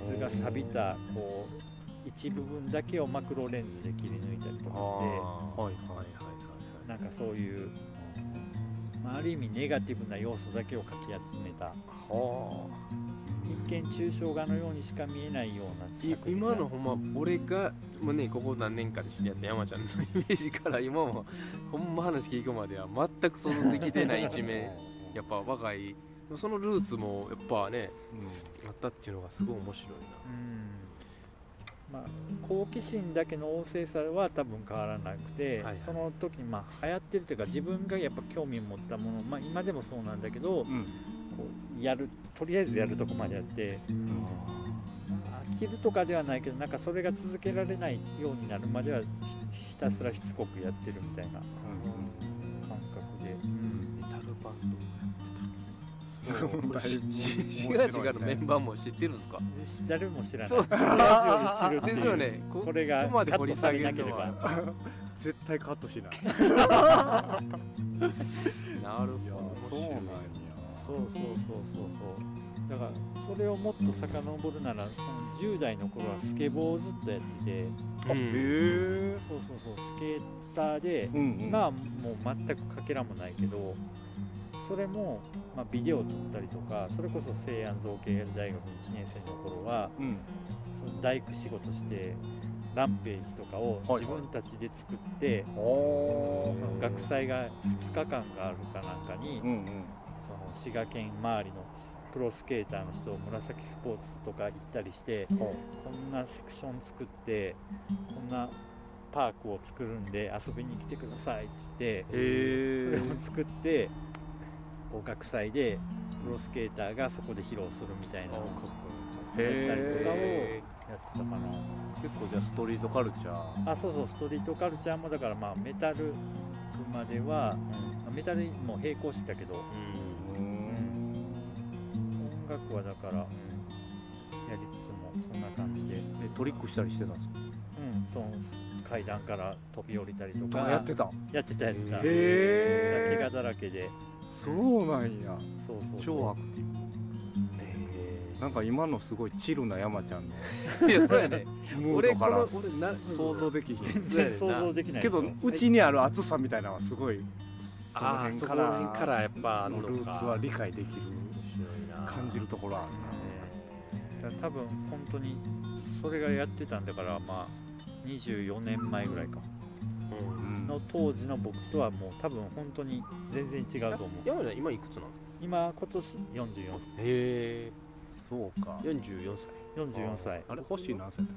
Speaker 3: 鉄が錆びたこう一部分だけをマクロレンズで切り抜いたりとかして
Speaker 2: は
Speaker 1: はいはいはい
Speaker 3: なんかそういう、まあ、ある意味ネガティブな要素だけをかき集めた。
Speaker 2: は
Speaker 3: 一見抽象画のようにしか見えないような作品
Speaker 2: 今のほんま俺がもうねここ何年かで知り合った山ちゃんのイメージから *laughs* 今もほんま話聞くまでは全く想像できてない一面。*laughs* やっぱ若いそのルーツもやっぱねあったっていうのがすごい面白い
Speaker 3: うん。まあ、好奇心だけの旺盛さは多分変わらなくて、
Speaker 2: はいはい。
Speaker 3: その時にまあ流行ってるというか自分がやっぱ興味を持ったもの、まあ、今でもそうなんだけど、
Speaker 1: うん。
Speaker 3: こうやるとりあえずやるとこまでやって飽きるとかではないけどなんかそれが続けられないようになるまではひひたすらしつこくやってるみたいな感覚で、
Speaker 2: なメタルバンドもやってた。
Speaker 1: だいぶ
Speaker 2: シガシガのメンバーも知ってるん。ですか
Speaker 3: 誰も知らない。ラジオで知る
Speaker 2: ですよね。こ
Speaker 3: これが
Speaker 2: ここまで掘り下げ
Speaker 3: カットされなければ。*laughs*
Speaker 1: 絶対カットしない。*laughs* *laughs*
Speaker 2: なるほど
Speaker 1: そう
Speaker 3: そうそうそう。そうそうだからそれをもっと遡るならその10代の頃はスケボーをずっとやってて。
Speaker 2: うん。
Speaker 1: へえ。
Speaker 3: そうそうそうスケーターで
Speaker 1: うんうん。
Speaker 3: 今はもう全くかけらもないけどそれも、まあ、ビデオ撮ったりとかそれこそ西安造形大学1年生の頃は
Speaker 1: うん。
Speaker 3: その大工仕事してランページとかを
Speaker 1: はいはい。
Speaker 3: 自分たちで作って、
Speaker 1: お
Speaker 3: その学祭が2日間があるかなんかに、
Speaker 1: うんうん
Speaker 3: その滋賀県周りのプロスケーターの人紫スポーツとか行ったりして
Speaker 1: ほ
Speaker 3: こんなセクション作ってこんなパークを作るんで遊びに来てくださいって言ってそれを作ってこう学祭でプロスケーターがそこで披露するみたいなのを
Speaker 1: へ
Speaker 3: やったりとかを
Speaker 1: え
Speaker 3: やってたかな。
Speaker 1: 結構じゃあストリートカルチャー。
Speaker 3: あそうそうストリートカルチャーもだからまあメタルまでは、うん、メタルも並行してたけど
Speaker 2: うん
Speaker 1: うん
Speaker 3: 音楽はだから、うん、やりつつもそんな感じで、
Speaker 1: えトリックしたりしてたんですか？
Speaker 3: うん、その階段から飛び降りたりとか。
Speaker 1: やってた？
Speaker 3: やってたやってた。
Speaker 1: へ
Speaker 3: 怪我だらけで。
Speaker 1: そうなんや。
Speaker 3: そうそうそう。
Speaker 1: 超アクティブ。なんか今のすごいチルな山ちゃんの。*laughs*
Speaker 2: いやそうやね。
Speaker 1: ムードから想像できひん。
Speaker 3: 全然想像できない。
Speaker 1: けどう。ちにある熱さみたいなのはすごいその
Speaker 2: ああそこ
Speaker 1: 辺から
Speaker 2: ら辺からやっぱ
Speaker 1: ルーツは理解できる感じるところはある
Speaker 3: だから多分本当にそれがやってたんだからまあ24年前ぐらいか。
Speaker 2: うん。
Speaker 1: な、
Speaker 3: の当時の僕とはもう多分本当に全然違うと思う。
Speaker 2: 山ちゃん今いくつなの？
Speaker 3: 今今年44
Speaker 2: へえ。
Speaker 1: そうか。
Speaker 2: 44歳。
Speaker 3: 歳44歳。
Speaker 1: あれ星何歳だっ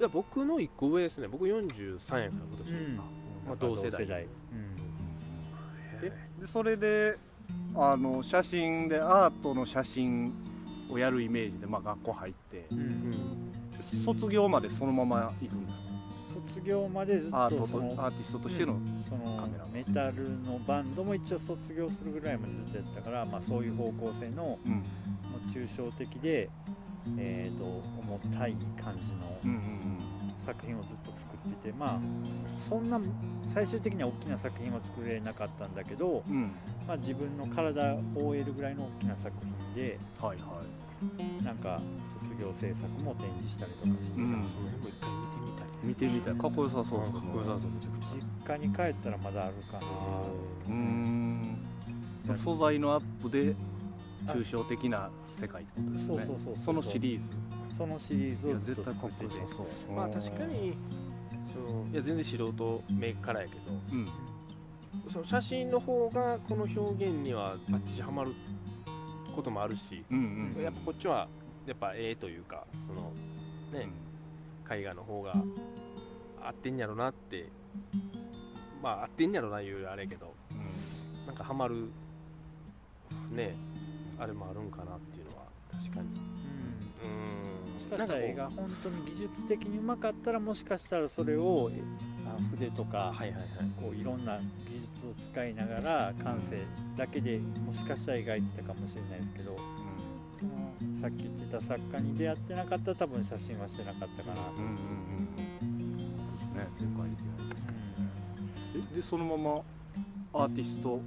Speaker 2: いや僕の1個上ですね。僕43やから今年、
Speaker 3: うん。
Speaker 2: まあ、同世代。
Speaker 3: うん。
Speaker 1: けえでそれであの写真でアートの写真をやるイメージで、まあ、学校入って。
Speaker 3: うん
Speaker 2: うん。
Speaker 1: 卒業までそのまま行くんですか？
Speaker 3: 卒業までずっ
Speaker 1: アートと
Speaker 3: とその
Speaker 1: アーティストとしての、
Speaker 3: うんその
Speaker 1: カメラ
Speaker 3: メタルのバンドも一応卒業するぐらいまでずっとやってたから、まあ、そういう方向性のも
Speaker 1: うん。
Speaker 3: う抽象的で、えー、と重たい感じの
Speaker 1: うんうん
Speaker 3: 作品をずっと作っててまあそそんな最終的には大きな作品は作れなかったんだけど、
Speaker 1: うん。うん
Speaker 3: まあ、自分の体を覆えるぐらいの大きな作品で
Speaker 1: はいはい。
Speaker 3: なんか卒業制作も展示したりとかして、
Speaker 1: うん。
Speaker 2: その辺も一回見てみたい。
Speaker 1: 見てみたい。かっこよさそう
Speaker 2: かっこよさそう
Speaker 3: 実家に帰ったらまだあるかな
Speaker 1: うーん。その素材のアップで抽象的な世界ってことですね。
Speaker 3: そうそうそうそう
Speaker 1: そのシリーズ。
Speaker 3: そのシリーズ
Speaker 1: いや
Speaker 3: を
Speaker 1: 絶対かっ
Speaker 3: と作ってて
Speaker 1: こよさそう。
Speaker 2: まあ確かにそう。いや全然素人目からやけど。
Speaker 1: うん。
Speaker 2: その写真の方がこの表現にはバッチリはまることもあるし、
Speaker 1: うんうん
Speaker 2: やっぱこっちはやっぱええというかそのね、絵画の方が合ってんやろなってまあ合ってんやろないうあれやけど
Speaker 1: うん。
Speaker 2: なんかハマるねあれもあるんかなっていうのは。確かに。
Speaker 3: うん。
Speaker 2: うん
Speaker 3: もしかしたら絵が本当に技術的にうまかったらもしかしたらそれを筆とか、
Speaker 2: はいはいはい。
Speaker 3: こういろんな技術を使いながら感性だけでもしかしたら描いてたかもしれないですけどそのさっき言ってた作家に出会ってなかったら多分写真はしてなかったかなと、
Speaker 1: うんうんうんうん。ですね。でかい。出会いですねえでそのままアーティスト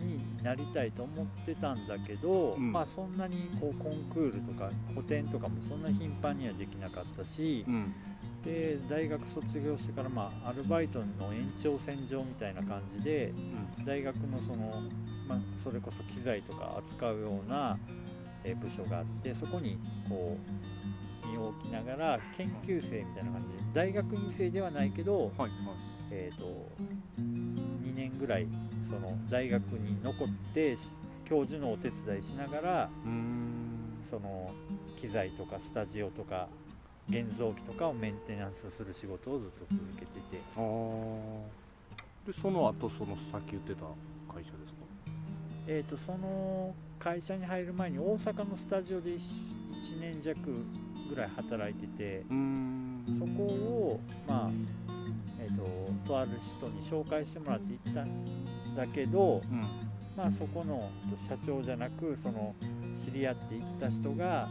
Speaker 3: になりたいと思ってたんだけど、
Speaker 1: うん。
Speaker 3: まあそんなにこうコンクールとか個展とかもそんな頻繁にはできなかったし、
Speaker 1: うん。
Speaker 3: で大学卒業してから、まあ、アルバイトの延長線上みたいな感じで大学のその、まあ、それこそ機材とか扱うような、えー部署があってそこにこう身を置きながら研究生みたいな感じで大学院生ではないけど、
Speaker 1: はいはい。
Speaker 3: えー、と2年ぐらいその大学に残ってし教授のお手伝いしながらその機材とかスタジオとか現像機とかをメンテナンスする仕事をずっと続けてて。
Speaker 1: でその後そのさっき言ってた会社ですか？
Speaker 3: えー、とその会社に入る前に大阪のスタジオで 1, 年弱ぐらい働いてて。そこをまあえー、ととある人に紹介してもらって行ったんだけど、
Speaker 1: うん。
Speaker 3: まあ、そこの社長じゃなくその知り合って行った人が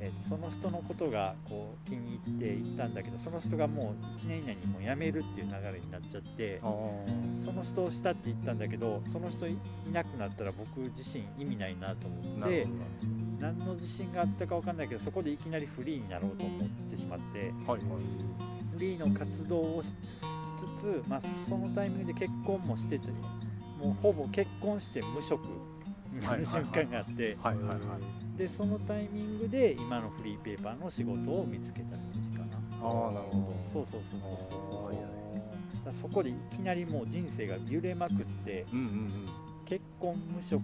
Speaker 3: えー、とその人のことがこう気に入っていったんだけどその人がもう1年以内にもう辞めるっていう流れになっちゃってその人をしたって言ったんだけどその人いいなくなったら僕自身意味ないなと思って何の自信があったか分かんないけどそこでいきなりフリーになろうと思ってしまって
Speaker 1: はいはい。
Speaker 3: フリーの活動をしつつ、まあ、そのタイミングで結婚もしててもうほぼ結婚して無職になる瞬間があって
Speaker 1: はいはいはい。
Speaker 3: でそのタイミングで今のフリーペーパーの仕事を見つけた感じかな。
Speaker 1: ああなるほ
Speaker 3: そうそうそうそうそうそうだそこでいきなりもう人生が揺れまくって
Speaker 1: どうんうん。
Speaker 3: 結婚無職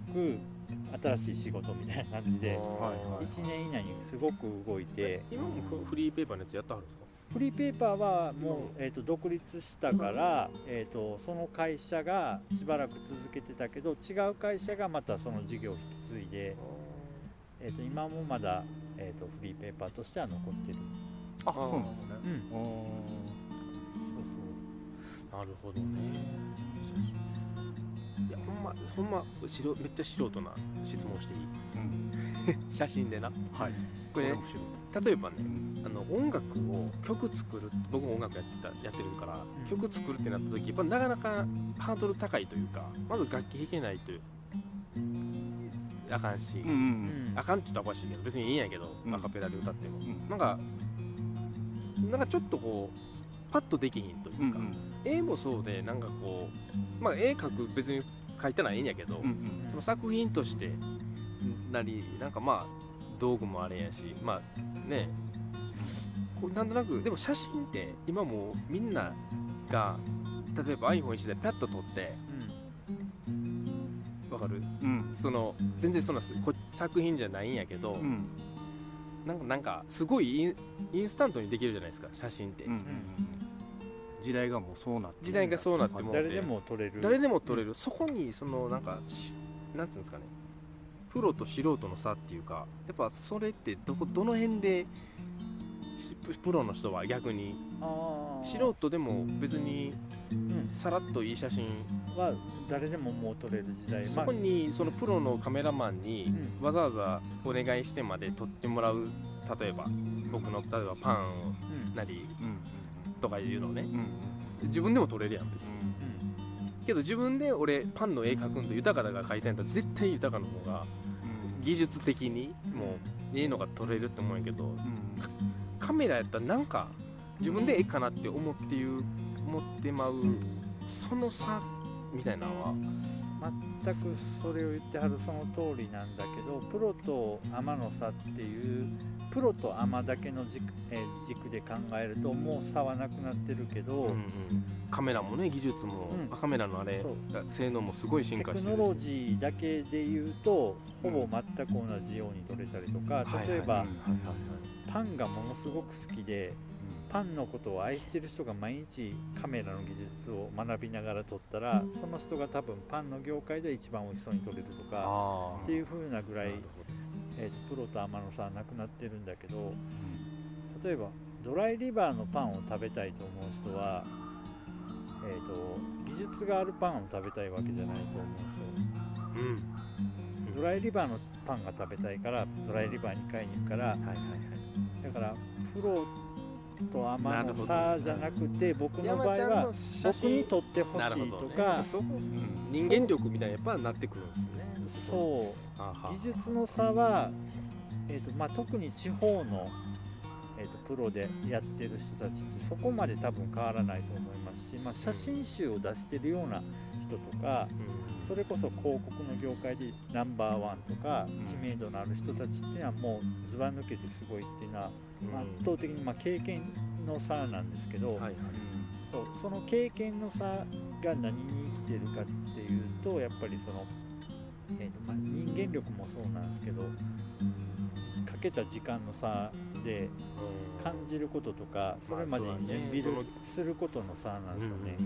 Speaker 3: 新しい仕事みたいな感じで
Speaker 1: はいはい
Speaker 3: 1年以内にすごく動いて。
Speaker 2: 今もフフリーペーパーのやつやったはるんですか？
Speaker 3: フリーペーパーはもう、えー、と独立したから、えー、とその会社がしばらく続けてたけど違う会社がまたその事業を引き継いで、えー、と今もまだ、えー、とフリーペーパーとしては残ってる、
Speaker 1: あそうなんですね。
Speaker 3: うん、
Speaker 1: あ
Speaker 3: そう
Speaker 2: なるほどね。いやほんまほんま素人めっちゃ素人な質問していい？
Speaker 1: ーうん。*laughs*
Speaker 2: 写真でな。
Speaker 1: はい。
Speaker 2: これね
Speaker 1: 面白い
Speaker 2: 例えばね
Speaker 1: うん
Speaker 2: あの音楽を曲作る僕も音楽やってたやってるから、
Speaker 3: ん。
Speaker 2: 曲作るってなった時やっぱなかなかハードル高いというかまず楽器弾けないとあかんし、
Speaker 1: うんうん
Speaker 3: うん。
Speaker 2: あかんって言ったらおかしいけど別にいいんやけど、
Speaker 1: うん。
Speaker 2: アカペラで歌っても、
Speaker 1: うん。
Speaker 2: なんかなんかちょっとこうパッとできひんというか、
Speaker 1: うんうん。
Speaker 2: 絵もそうでなんかこうまあ絵描く別に描いたのはいいんやけど、
Speaker 1: うんうん。
Speaker 2: その作品としてなりなんかまあ道具もあれやしまあねこうなんとなくでも写真って今もうみんなが例えば iPhone1 でパッと撮ってわかる？
Speaker 1: うん。
Speaker 2: その全然そんなこ作品じゃないんやけど、
Speaker 1: うん。
Speaker 2: なんかなんかすごいインインスタントにできるじゃないですか写真って、
Speaker 1: うん。うん時代がもうそうなってる
Speaker 2: 時代がそうなっても
Speaker 3: 誰でも撮れる。
Speaker 2: 誰でも撮れる、そこにそのなんかしなんていうんですかねプロと素人の差っていうかやっぱそれってどこどの辺でしププロの人は逆に素人でも別に
Speaker 3: うん。
Speaker 2: さらっといい写真
Speaker 3: は誰でももう撮れる時代。
Speaker 2: そこにそのプロのカメラマンに
Speaker 3: うん。
Speaker 2: わざわざお願いしてまで撮ってもらう例えば僕の例えばパンなり
Speaker 1: うん。
Speaker 2: とかいうのをね自分でも撮れるやん別に。
Speaker 3: うん
Speaker 2: けど自分で俺パンの絵描くんと豊かだが描いたんやったら絶対豊かの方が技術的にもういいのが撮れるって思うんやけど
Speaker 1: うん。
Speaker 2: カメラやったらなんか自分でええかなって思っていう思ってまうその差みたいなのは。
Speaker 3: 全くそれを言ってはるその通りなんだけどプロとアマの差っていうプロとアマだけの軸,、えー軸で考えるともう差はなくなってるけど、
Speaker 2: うんうん。カメラもね技術も、
Speaker 3: うん。
Speaker 2: カメラのあれ性能もすごい進
Speaker 3: テ
Speaker 2: 化してる。し
Speaker 3: クノロジーだけで言うとほぼ全く同じように撮れたりとか例えば、パンがものすごく好きでパンのことを愛してる人が毎日カメラの技術を学びながら撮ったらその人が多分パンの業界で一番美味しそうに撮れるとか
Speaker 2: あ
Speaker 3: っていう風なぐらいえーとプロとアマの差はなくなってるんだけど例えばドライリバーのパンを食べたいと思う人は、えー、と技術があるパンを食べたいわけじゃないと思うんですよ。
Speaker 2: ほどうん。
Speaker 3: ドライリバーのパンが食べたいからドライリバーに買いに行くから
Speaker 2: はいはいはい。
Speaker 3: だからプロとアマの
Speaker 2: なるほど
Speaker 3: 差じゃなくて僕の場合は
Speaker 2: 写
Speaker 3: 僕に
Speaker 2: 真
Speaker 3: 撮ってほしいとか。
Speaker 2: そこ
Speaker 1: うん。
Speaker 2: 人間力みたいなやっぱなってくるんですね
Speaker 3: そう。技術の差は、えーとまあ、特に地方の、えー、とプロでやってる人たちってそこまで多分変わらないと思いますし、まあ、写真集を出してるような人とか
Speaker 2: うん。
Speaker 3: それこそ広告の業界でナンバーワンとか
Speaker 1: うん。
Speaker 3: 知名度のある人たちっていうのはもうずば抜けてすごいっていうのは
Speaker 2: うん。
Speaker 3: 圧倒的にまあ経験の差なんですけど、
Speaker 2: はいはい。
Speaker 3: そうその経験の差が何に生きてるかっていうとやっぱりその、えーとまあ、人間力もそうなんですけどかけた時間の差で感じることとかそれまでに準備することの差なんですよね。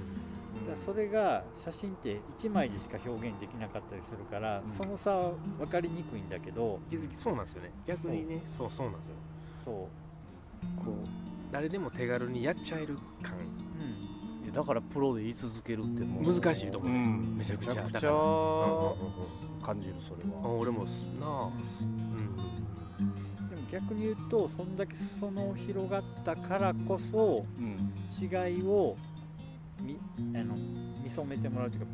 Speaker 3: だそれが写真って1枚でしか表現できなかったりするから、
Speaker 1: うん。
Speaker 3: その差は分かりにくいんだけど
Speaker 2: 気づきそうなんですよね。逆にねそうそうなんですよ。
Speaker 3: そう、
Speaker 2: こう誰でも手軽にやっちゃえる感
Speaker 1: だからプロで言い続けるってもう
Speaker 2: 難しいとこね
Speaker 1: うん。
Speaker 2: めちゃくちゃ。
Speaker 1: めちゃくちゃ
Speaker 2: うん
Speaker 1: 感じるそれ
Speaker 2: あ
Speaker 1: は
Speaker 2: 俺もすなあ。うん。
Speaker 3: でも逆に言うとそんだけ裾野を広がったからこそ
Speaker 1: うん。
Speaker 3: 違いをみあの見初めてもらうという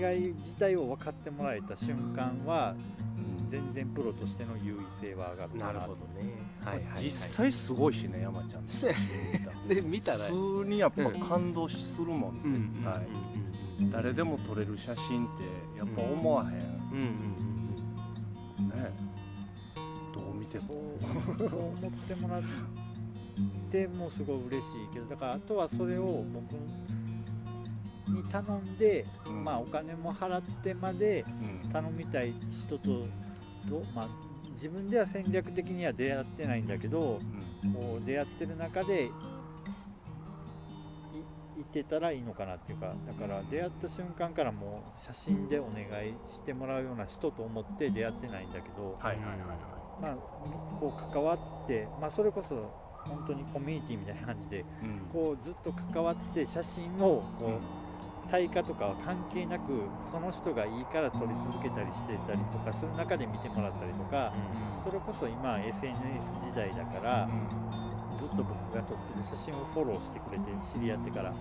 Speaker 3: か違い自体を分かってもらえた瞬間は
Speaker 1: うん
Speaker 3: 全然プロとしての優位性は上がるかな
Speaker 2: なるほどね。はいはい、はい、
Speaker 1: 実際すごいしね山ちゃん。
Speaker 2: そうやで見たら。
Speaker 1: 普通にやっぱ感動するもん絶対、
Speaker 2: うん
Speaker 1: 誰でも撮れる写真ってやっぱ思わへん、ね
Speaker 2: うんうんうん。
Speaker 1: どう見ても。
Speaker 3: そうそう思ってもらってもすごい嬉しいけどだからあとはそれを僕に頼んで、
Speaker 1: うん。
Speaker 3: まあお金も払ってまで
Speaker 1: うん
Speaker 3: 頼みたい人とど、まあ、自分では戦略的には出会ってないんだけど
Speaker 1: うん。
Speaker 3: こう出会ってる中でい行ってたらいいのかなっていうかだから出会った瞬間からもう写真でお願いしてもらうような人と思って出会ってないんだけど、
Speaker 1: はいはいはい
Speaker 3: まあ、みこう関わって、まあ、それこそ本当にコミュニティみたいな感じで
Speaker 1: うん。
Speaker 3: こうずっと関わって写真をこう対価とかは関係なくその人がいいから撮り続けたりしてたりとかする中で見てもらったりとかそれこそ今 SNS 時代だからずっと僕が撮ってる写真をフォローしてくれて知り合ってから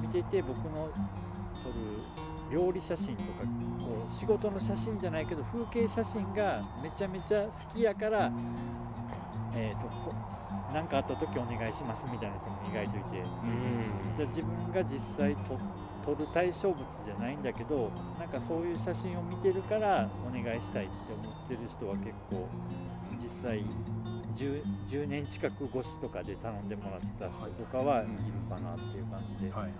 Speaker 3: 見てて僕の撮る料理写真とかこう仕事の写真じゃないけど風景写真がめちゃめちゃ好きやからえーとこなんかあった時お願いしますみたいな人も意外といて。で自分が実際と撮る対象物じゃないんだけどなんかそういう写真を見てるからお願いしたいって思ってる人は結構実際 10, 10年近く越しとかで頼んでもらった人とかはいるかなっていう感じで。
Speaker 1: はいはい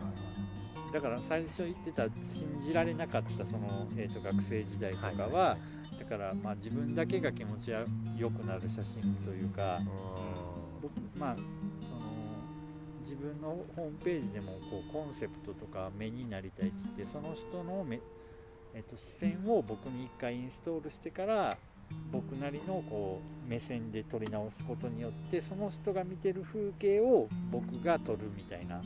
Speaker 3: だから最初言ってた信じられなかったその、えー、と学生時代とかはだからまあ自分だけが気持ちよくなる写真というか僕まあ自分のホームページでもこうコンセプトとか目になりたいって言ってその人の目、えっと視線を僕に一回インストールしてから僕なりのこう目線で撮り直すことによってその人が見てる風景を僕が撮るみたいな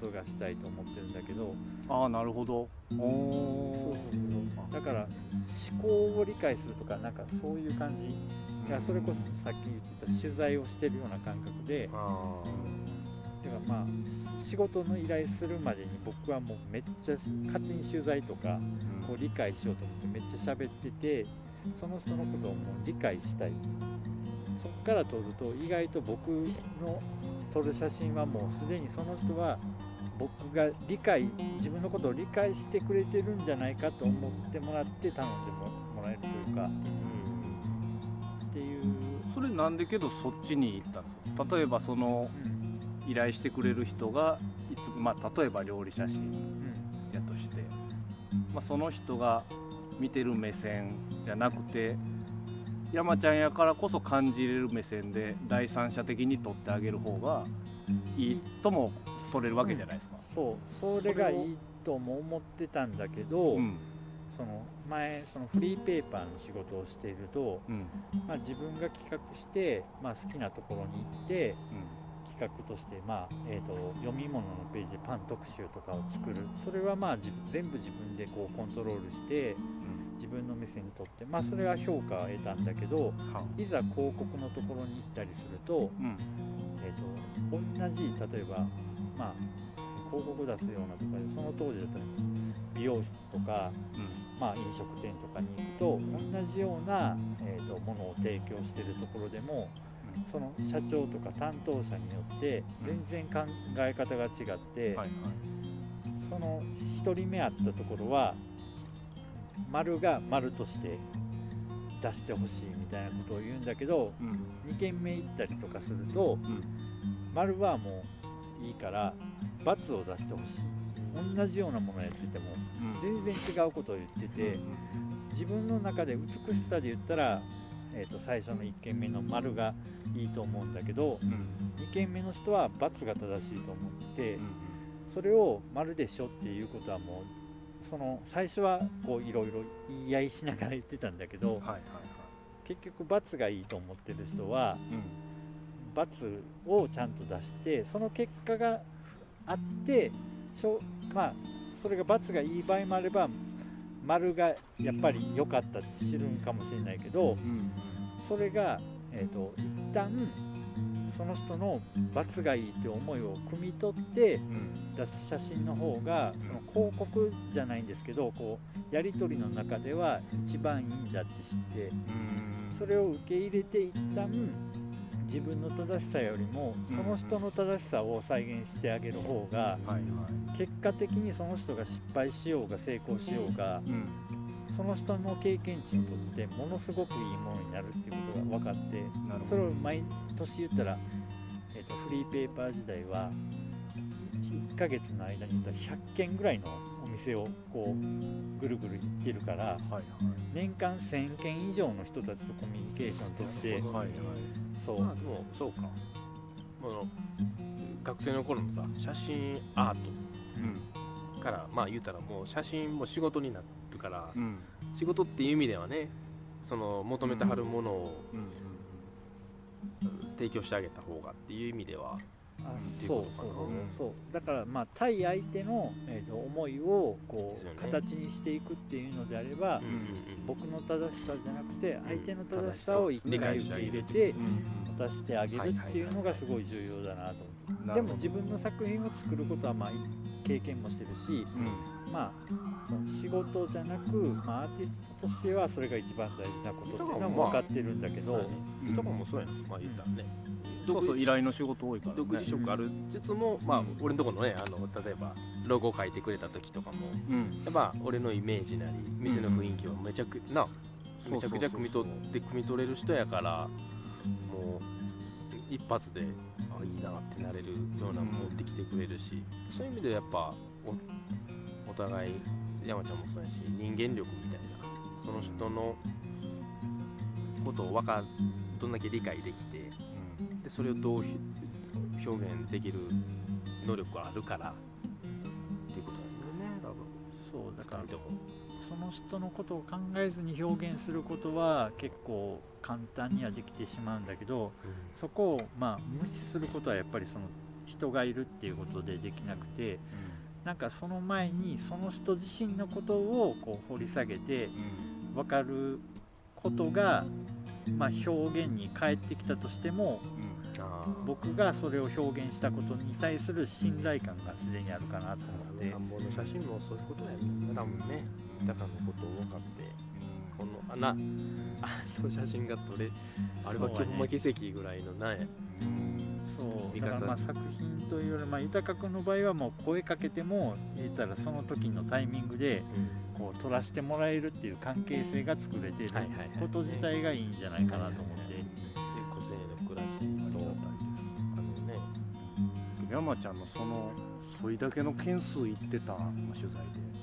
Speaker 3: ことがしたいと思ってるんだけど。
Speaker 1: ああなるほど。お
Speaker 3: そうそうそうそう。だから思考を理解するとかなんかそういう感じ。いやそれこそさっき言ってた取材をしてるような感覚で。
Speaker 2: あ
Speaker 3: だからまあ仕事の依頼するまでに僕はもうめっちゃ勝手に取材とかこう理解しようと思ってめっちゃ喋っててその人のことをもう理解したい。そっから撮ると意外と僕の撮る写真はもうすでにその人は僕が理解自分のことを理解してくれてるんじゃないかと思ってもらって頼んでももらえるというか。っていう、
Speaker 1: それなんでけどそっちに行ったんですか？例えばその
Speaker 3: うん
Speaker 1: 依頼してくれる人がいつまあ例えば料理写真
Speaker 3: うん
Speaker 1: やとして、まあ、その人が見てる目線じゃなくて山ちゃんやからこそ感じれる目線で第三者的に撮ってあげる方がいいとも撮れるわけじゃないですか。
Speaker 3: そうそれがいいとも思ってたんだけど、
Speaker 1: うん。
Speaker 3: その前そのフリーペーパーの仕事をしていると、
Speaker 1: うん。
Speaker 3: まあ、自分が企画して、まあ、好きなところに行って企画として、まあえー、と読み物のページでパン特集とかを作る。それはまあ全部自分でこうコントロールして自分の目線にとって、まあ、それは評価を得たんだけど
Speaker 1: うんはい。
Speaker 3: ざ広告のところに行ったりすると,、
Speaker 1: うん。
Speaker 3: えー、と同じ例えば、まあ、広告出すようなとかでその当時だったら美容室とかまあ、飲食店とかに行くと同じような、えー、とものを提供しているところでもその社長とか担当者によって全然考え方が違って、その1人目あったところは丸が丸として出してほしいみたいなことを言うんだけど
Speaker 1: うん。
Speaker 3: 2軒目行ったりとかすると
Speaker 1: うん。
Speaker 3: 丸はもういいから×を出してほしい。同じようなものやってても
Speaker 1: うん。
Speaker 3: 全然違うことを言ってて。自分の中で美しさで言ったら、えー、と最初の1軒目の丸がいいと思うんだけど
Speaker 1: うん。
Speaker 3: 2軒目の人は×が正しいと思って
Speaker 1: うん。
Speaker 3: それを丸でしょっていうことはもうその最初はこういろいろ言い合いしながら言ってたんだけど結局×がいいと思ってる人は
Speaker 1: うん×
Speaker 3: をちゃんと出してその結果があってしょまあそれが×がいい場合もあれば丸がやっぱり良かったって知るんかもしれないけど
Speaker 1: うん。
Speaker 3: それがえー、と一旦その人の罰がいいって思いを汲み取って
Speaker 1: うん。
Speaker 3: 出す写真の方がその広告じゃないんですけどこうやり取りの中では一番いいんだって知って
Speaker 1: うん。
Speaker 3: それを受け入れて一旦自分の正しさよりもその人の正しさを再現してあげる方が結果的にその人が失敗しようが成功しようが
Speaker 1: うん。
Speaker 3: その人の経験値にとってものすごくいいものになるっていうことが分かってそれを毎年言ったら、えー、とフリーペーパー時代は1ヶ月の間に言ったら100件ぐらいのお店をこうぐるぐる行ってるから年間1000件以上の人たちとコミュニケーション取ってそう。
Speaker 2: まあでもそうか。あの学生の頃のさ写真アー
Speaker 1: うん
Speaker 2: ト。からまあ言うたらもう写真も仕事になるから
Speaker 1: うん。
Speaker 2: 仕事っていう意味ではねその求めてはるものを
Speaker 1: うん。
Speaker 2: 提供してあげた方がっていう意味では
Speaker 3: あ
Speaker 2: っていう
Speaker 3: そうそうそうそう。だからまあ対相手の、えー、と思いをこう、
Speaker 2: ね。
Speaker 3: 形にしていくっていうのであれば、
Speaker 2: うんうんうん。
Speaker 3: 僕の正しさじゃなくて相手の正し
Speaker 2: さを
Speaker 3: 一
Speaker 2: 理
Speaker 3: 回受け入れて
Speaker 1: うん。
Speaker 3: 渡してあげるっていうのがすごい重要だなと思ってでも自分の作品を作ることはまあ経験もしてるし
Speaker 1: うん。
Speaker 3: まあその仕事じゃなく、まあ、アーティストとしてはそれが一番大事なことっていうのは分かってるんだけど、
Speaker 2: とかもそうやん。まあ言ったらね
Speaker 1: そうそう依頼の仕事多いからね。
Speaker 2: 独自色あるつつも、まあ俺のところのねあの例えばロゴ書いてくれた時とかも
Speaker 1: うん。
Speaker 2: やっぱ俺のイメージなり店の雰囲気をめちゃくなめちゃくちゃ汲み取って汲み取れる人やからもう一発であいいなってなれるような持ってきてくれるしそういう意味でやっぱおお互い山ちゃんもそうやし人間力みたいなその人のことをわかどんだけ理解できてでそれをどうひ表現できる能力があるからっていうことなんだよね多分。
Speaker 3: そうだからその人のことを考えずに表現することは結構簡単にはできてしまうんだけどそこをまあ無視することはやっぱりその人がいるっていうことでできなくてなんかその前にその人自身のことをこう掘り下げて分かることが、まあ、表現に返ってきたとしても
Speaker 2: あ
Speaker 3: 僕がそれを表現したことに対する信頼感がすでにあるかなと思って。
Speaker 2: 田んぼの写真もそういうことやもんね多分ね豊かなことを分かってこのあな *laughs* あの写真が撮れあれは
Speaker 3: そうやね。
Speaker 2: ほんま奇跡ぐらいのね
Speaker 3: そうだからまあ作品というよりまあ豊君の場合はもう声かけても言ったらその時のタイミングでこう撮らせてもらえるっていう関係性が作れてること自体がいいんじゃないかなと思って、
Speaker 2: で個性の暮らしと
Speaker 1: 山ちゃんのそのそれだけの件数いってたまあ取材で。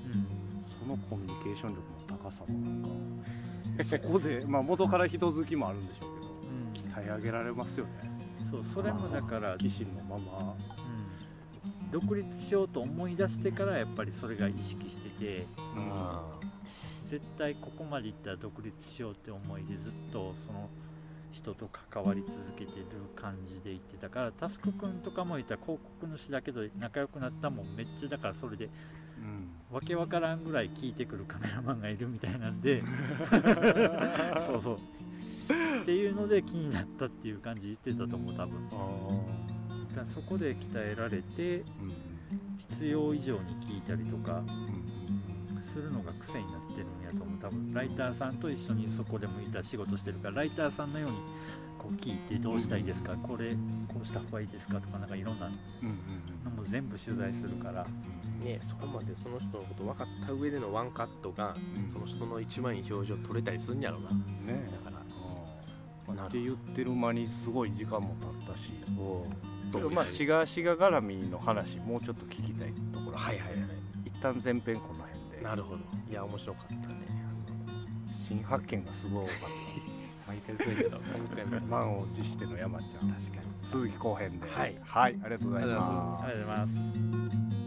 Speaker 3: うん。
Speaker 1: そのコミュニケーション力の高さもなんかそこで *laughs* まあ元から人好きもあるんでしょうけど鍛え上げられますよね。
Speaker 3: うん、そうそれもだから、
Speaker 1: 騎士のまま。
Speaker 3: うん。独立しようと思い出してからやっぱりそれが意識してて
Speaker 2: あ
Speaker 3: 絶対ここまでいったら独立しようって思いでずっとその人と関わり続けてる感じで言ってたからタスク君とかも言ったら広告主だけど仲良くなったもんめっちゃだからそれで
Speaker 1: うん。
Speaker 3: わけわからんぐらい聞いてくるカメラマンがいるみたいなんで。*laughs* そうそう。っていうので気になったっていう感じ言ってたと思う多分。だからそこで鍛えられて
Speaker 1: うん。
Speaker 3: 必要以上に聞いたりとか
Speaker 1: うん。
Speaker 3: するのが癖になってるん多分ライターさんと一緒にそこでもいた仕事してるからライターさんのようにこう聞いてどうしたいですかこれこうした方がいいですかとかなんかいろんなの
Speaker 1: うん
Speaker 3: も全部取材するから。
Speaker 2: ねそこまでその人のこと分かった上でのワンカットが
Speaker 1: うん。
Speaker 2: その人の一番いい表情撮れたりするんやろうな。
Speaker 1: うんね
Speaker 2: だから。
Speaker 1: まあって言ってる間にすごい時間も経ったし。まあしがしが絡みの話もうちょっと聞きたいところ
Speaker 2: はいはいはい。
Speaker 1: 一旦前編この辺で。
Speaker 2: なるほど。いや面白かったね
Speaker 1: 新発見がすごい多かっ
Speaker 2: 毎回そうやけど。
Speaker 1: 満を持しての山ちゃん。
Speaker 2: 確かに。
Speaker 1: 続き後編で。
Speaker 2: はい。
Speaker 1: はい
Speaker 2: ありがとうござい
Speaker 1: ます。
Speaker 3: ありがとうございます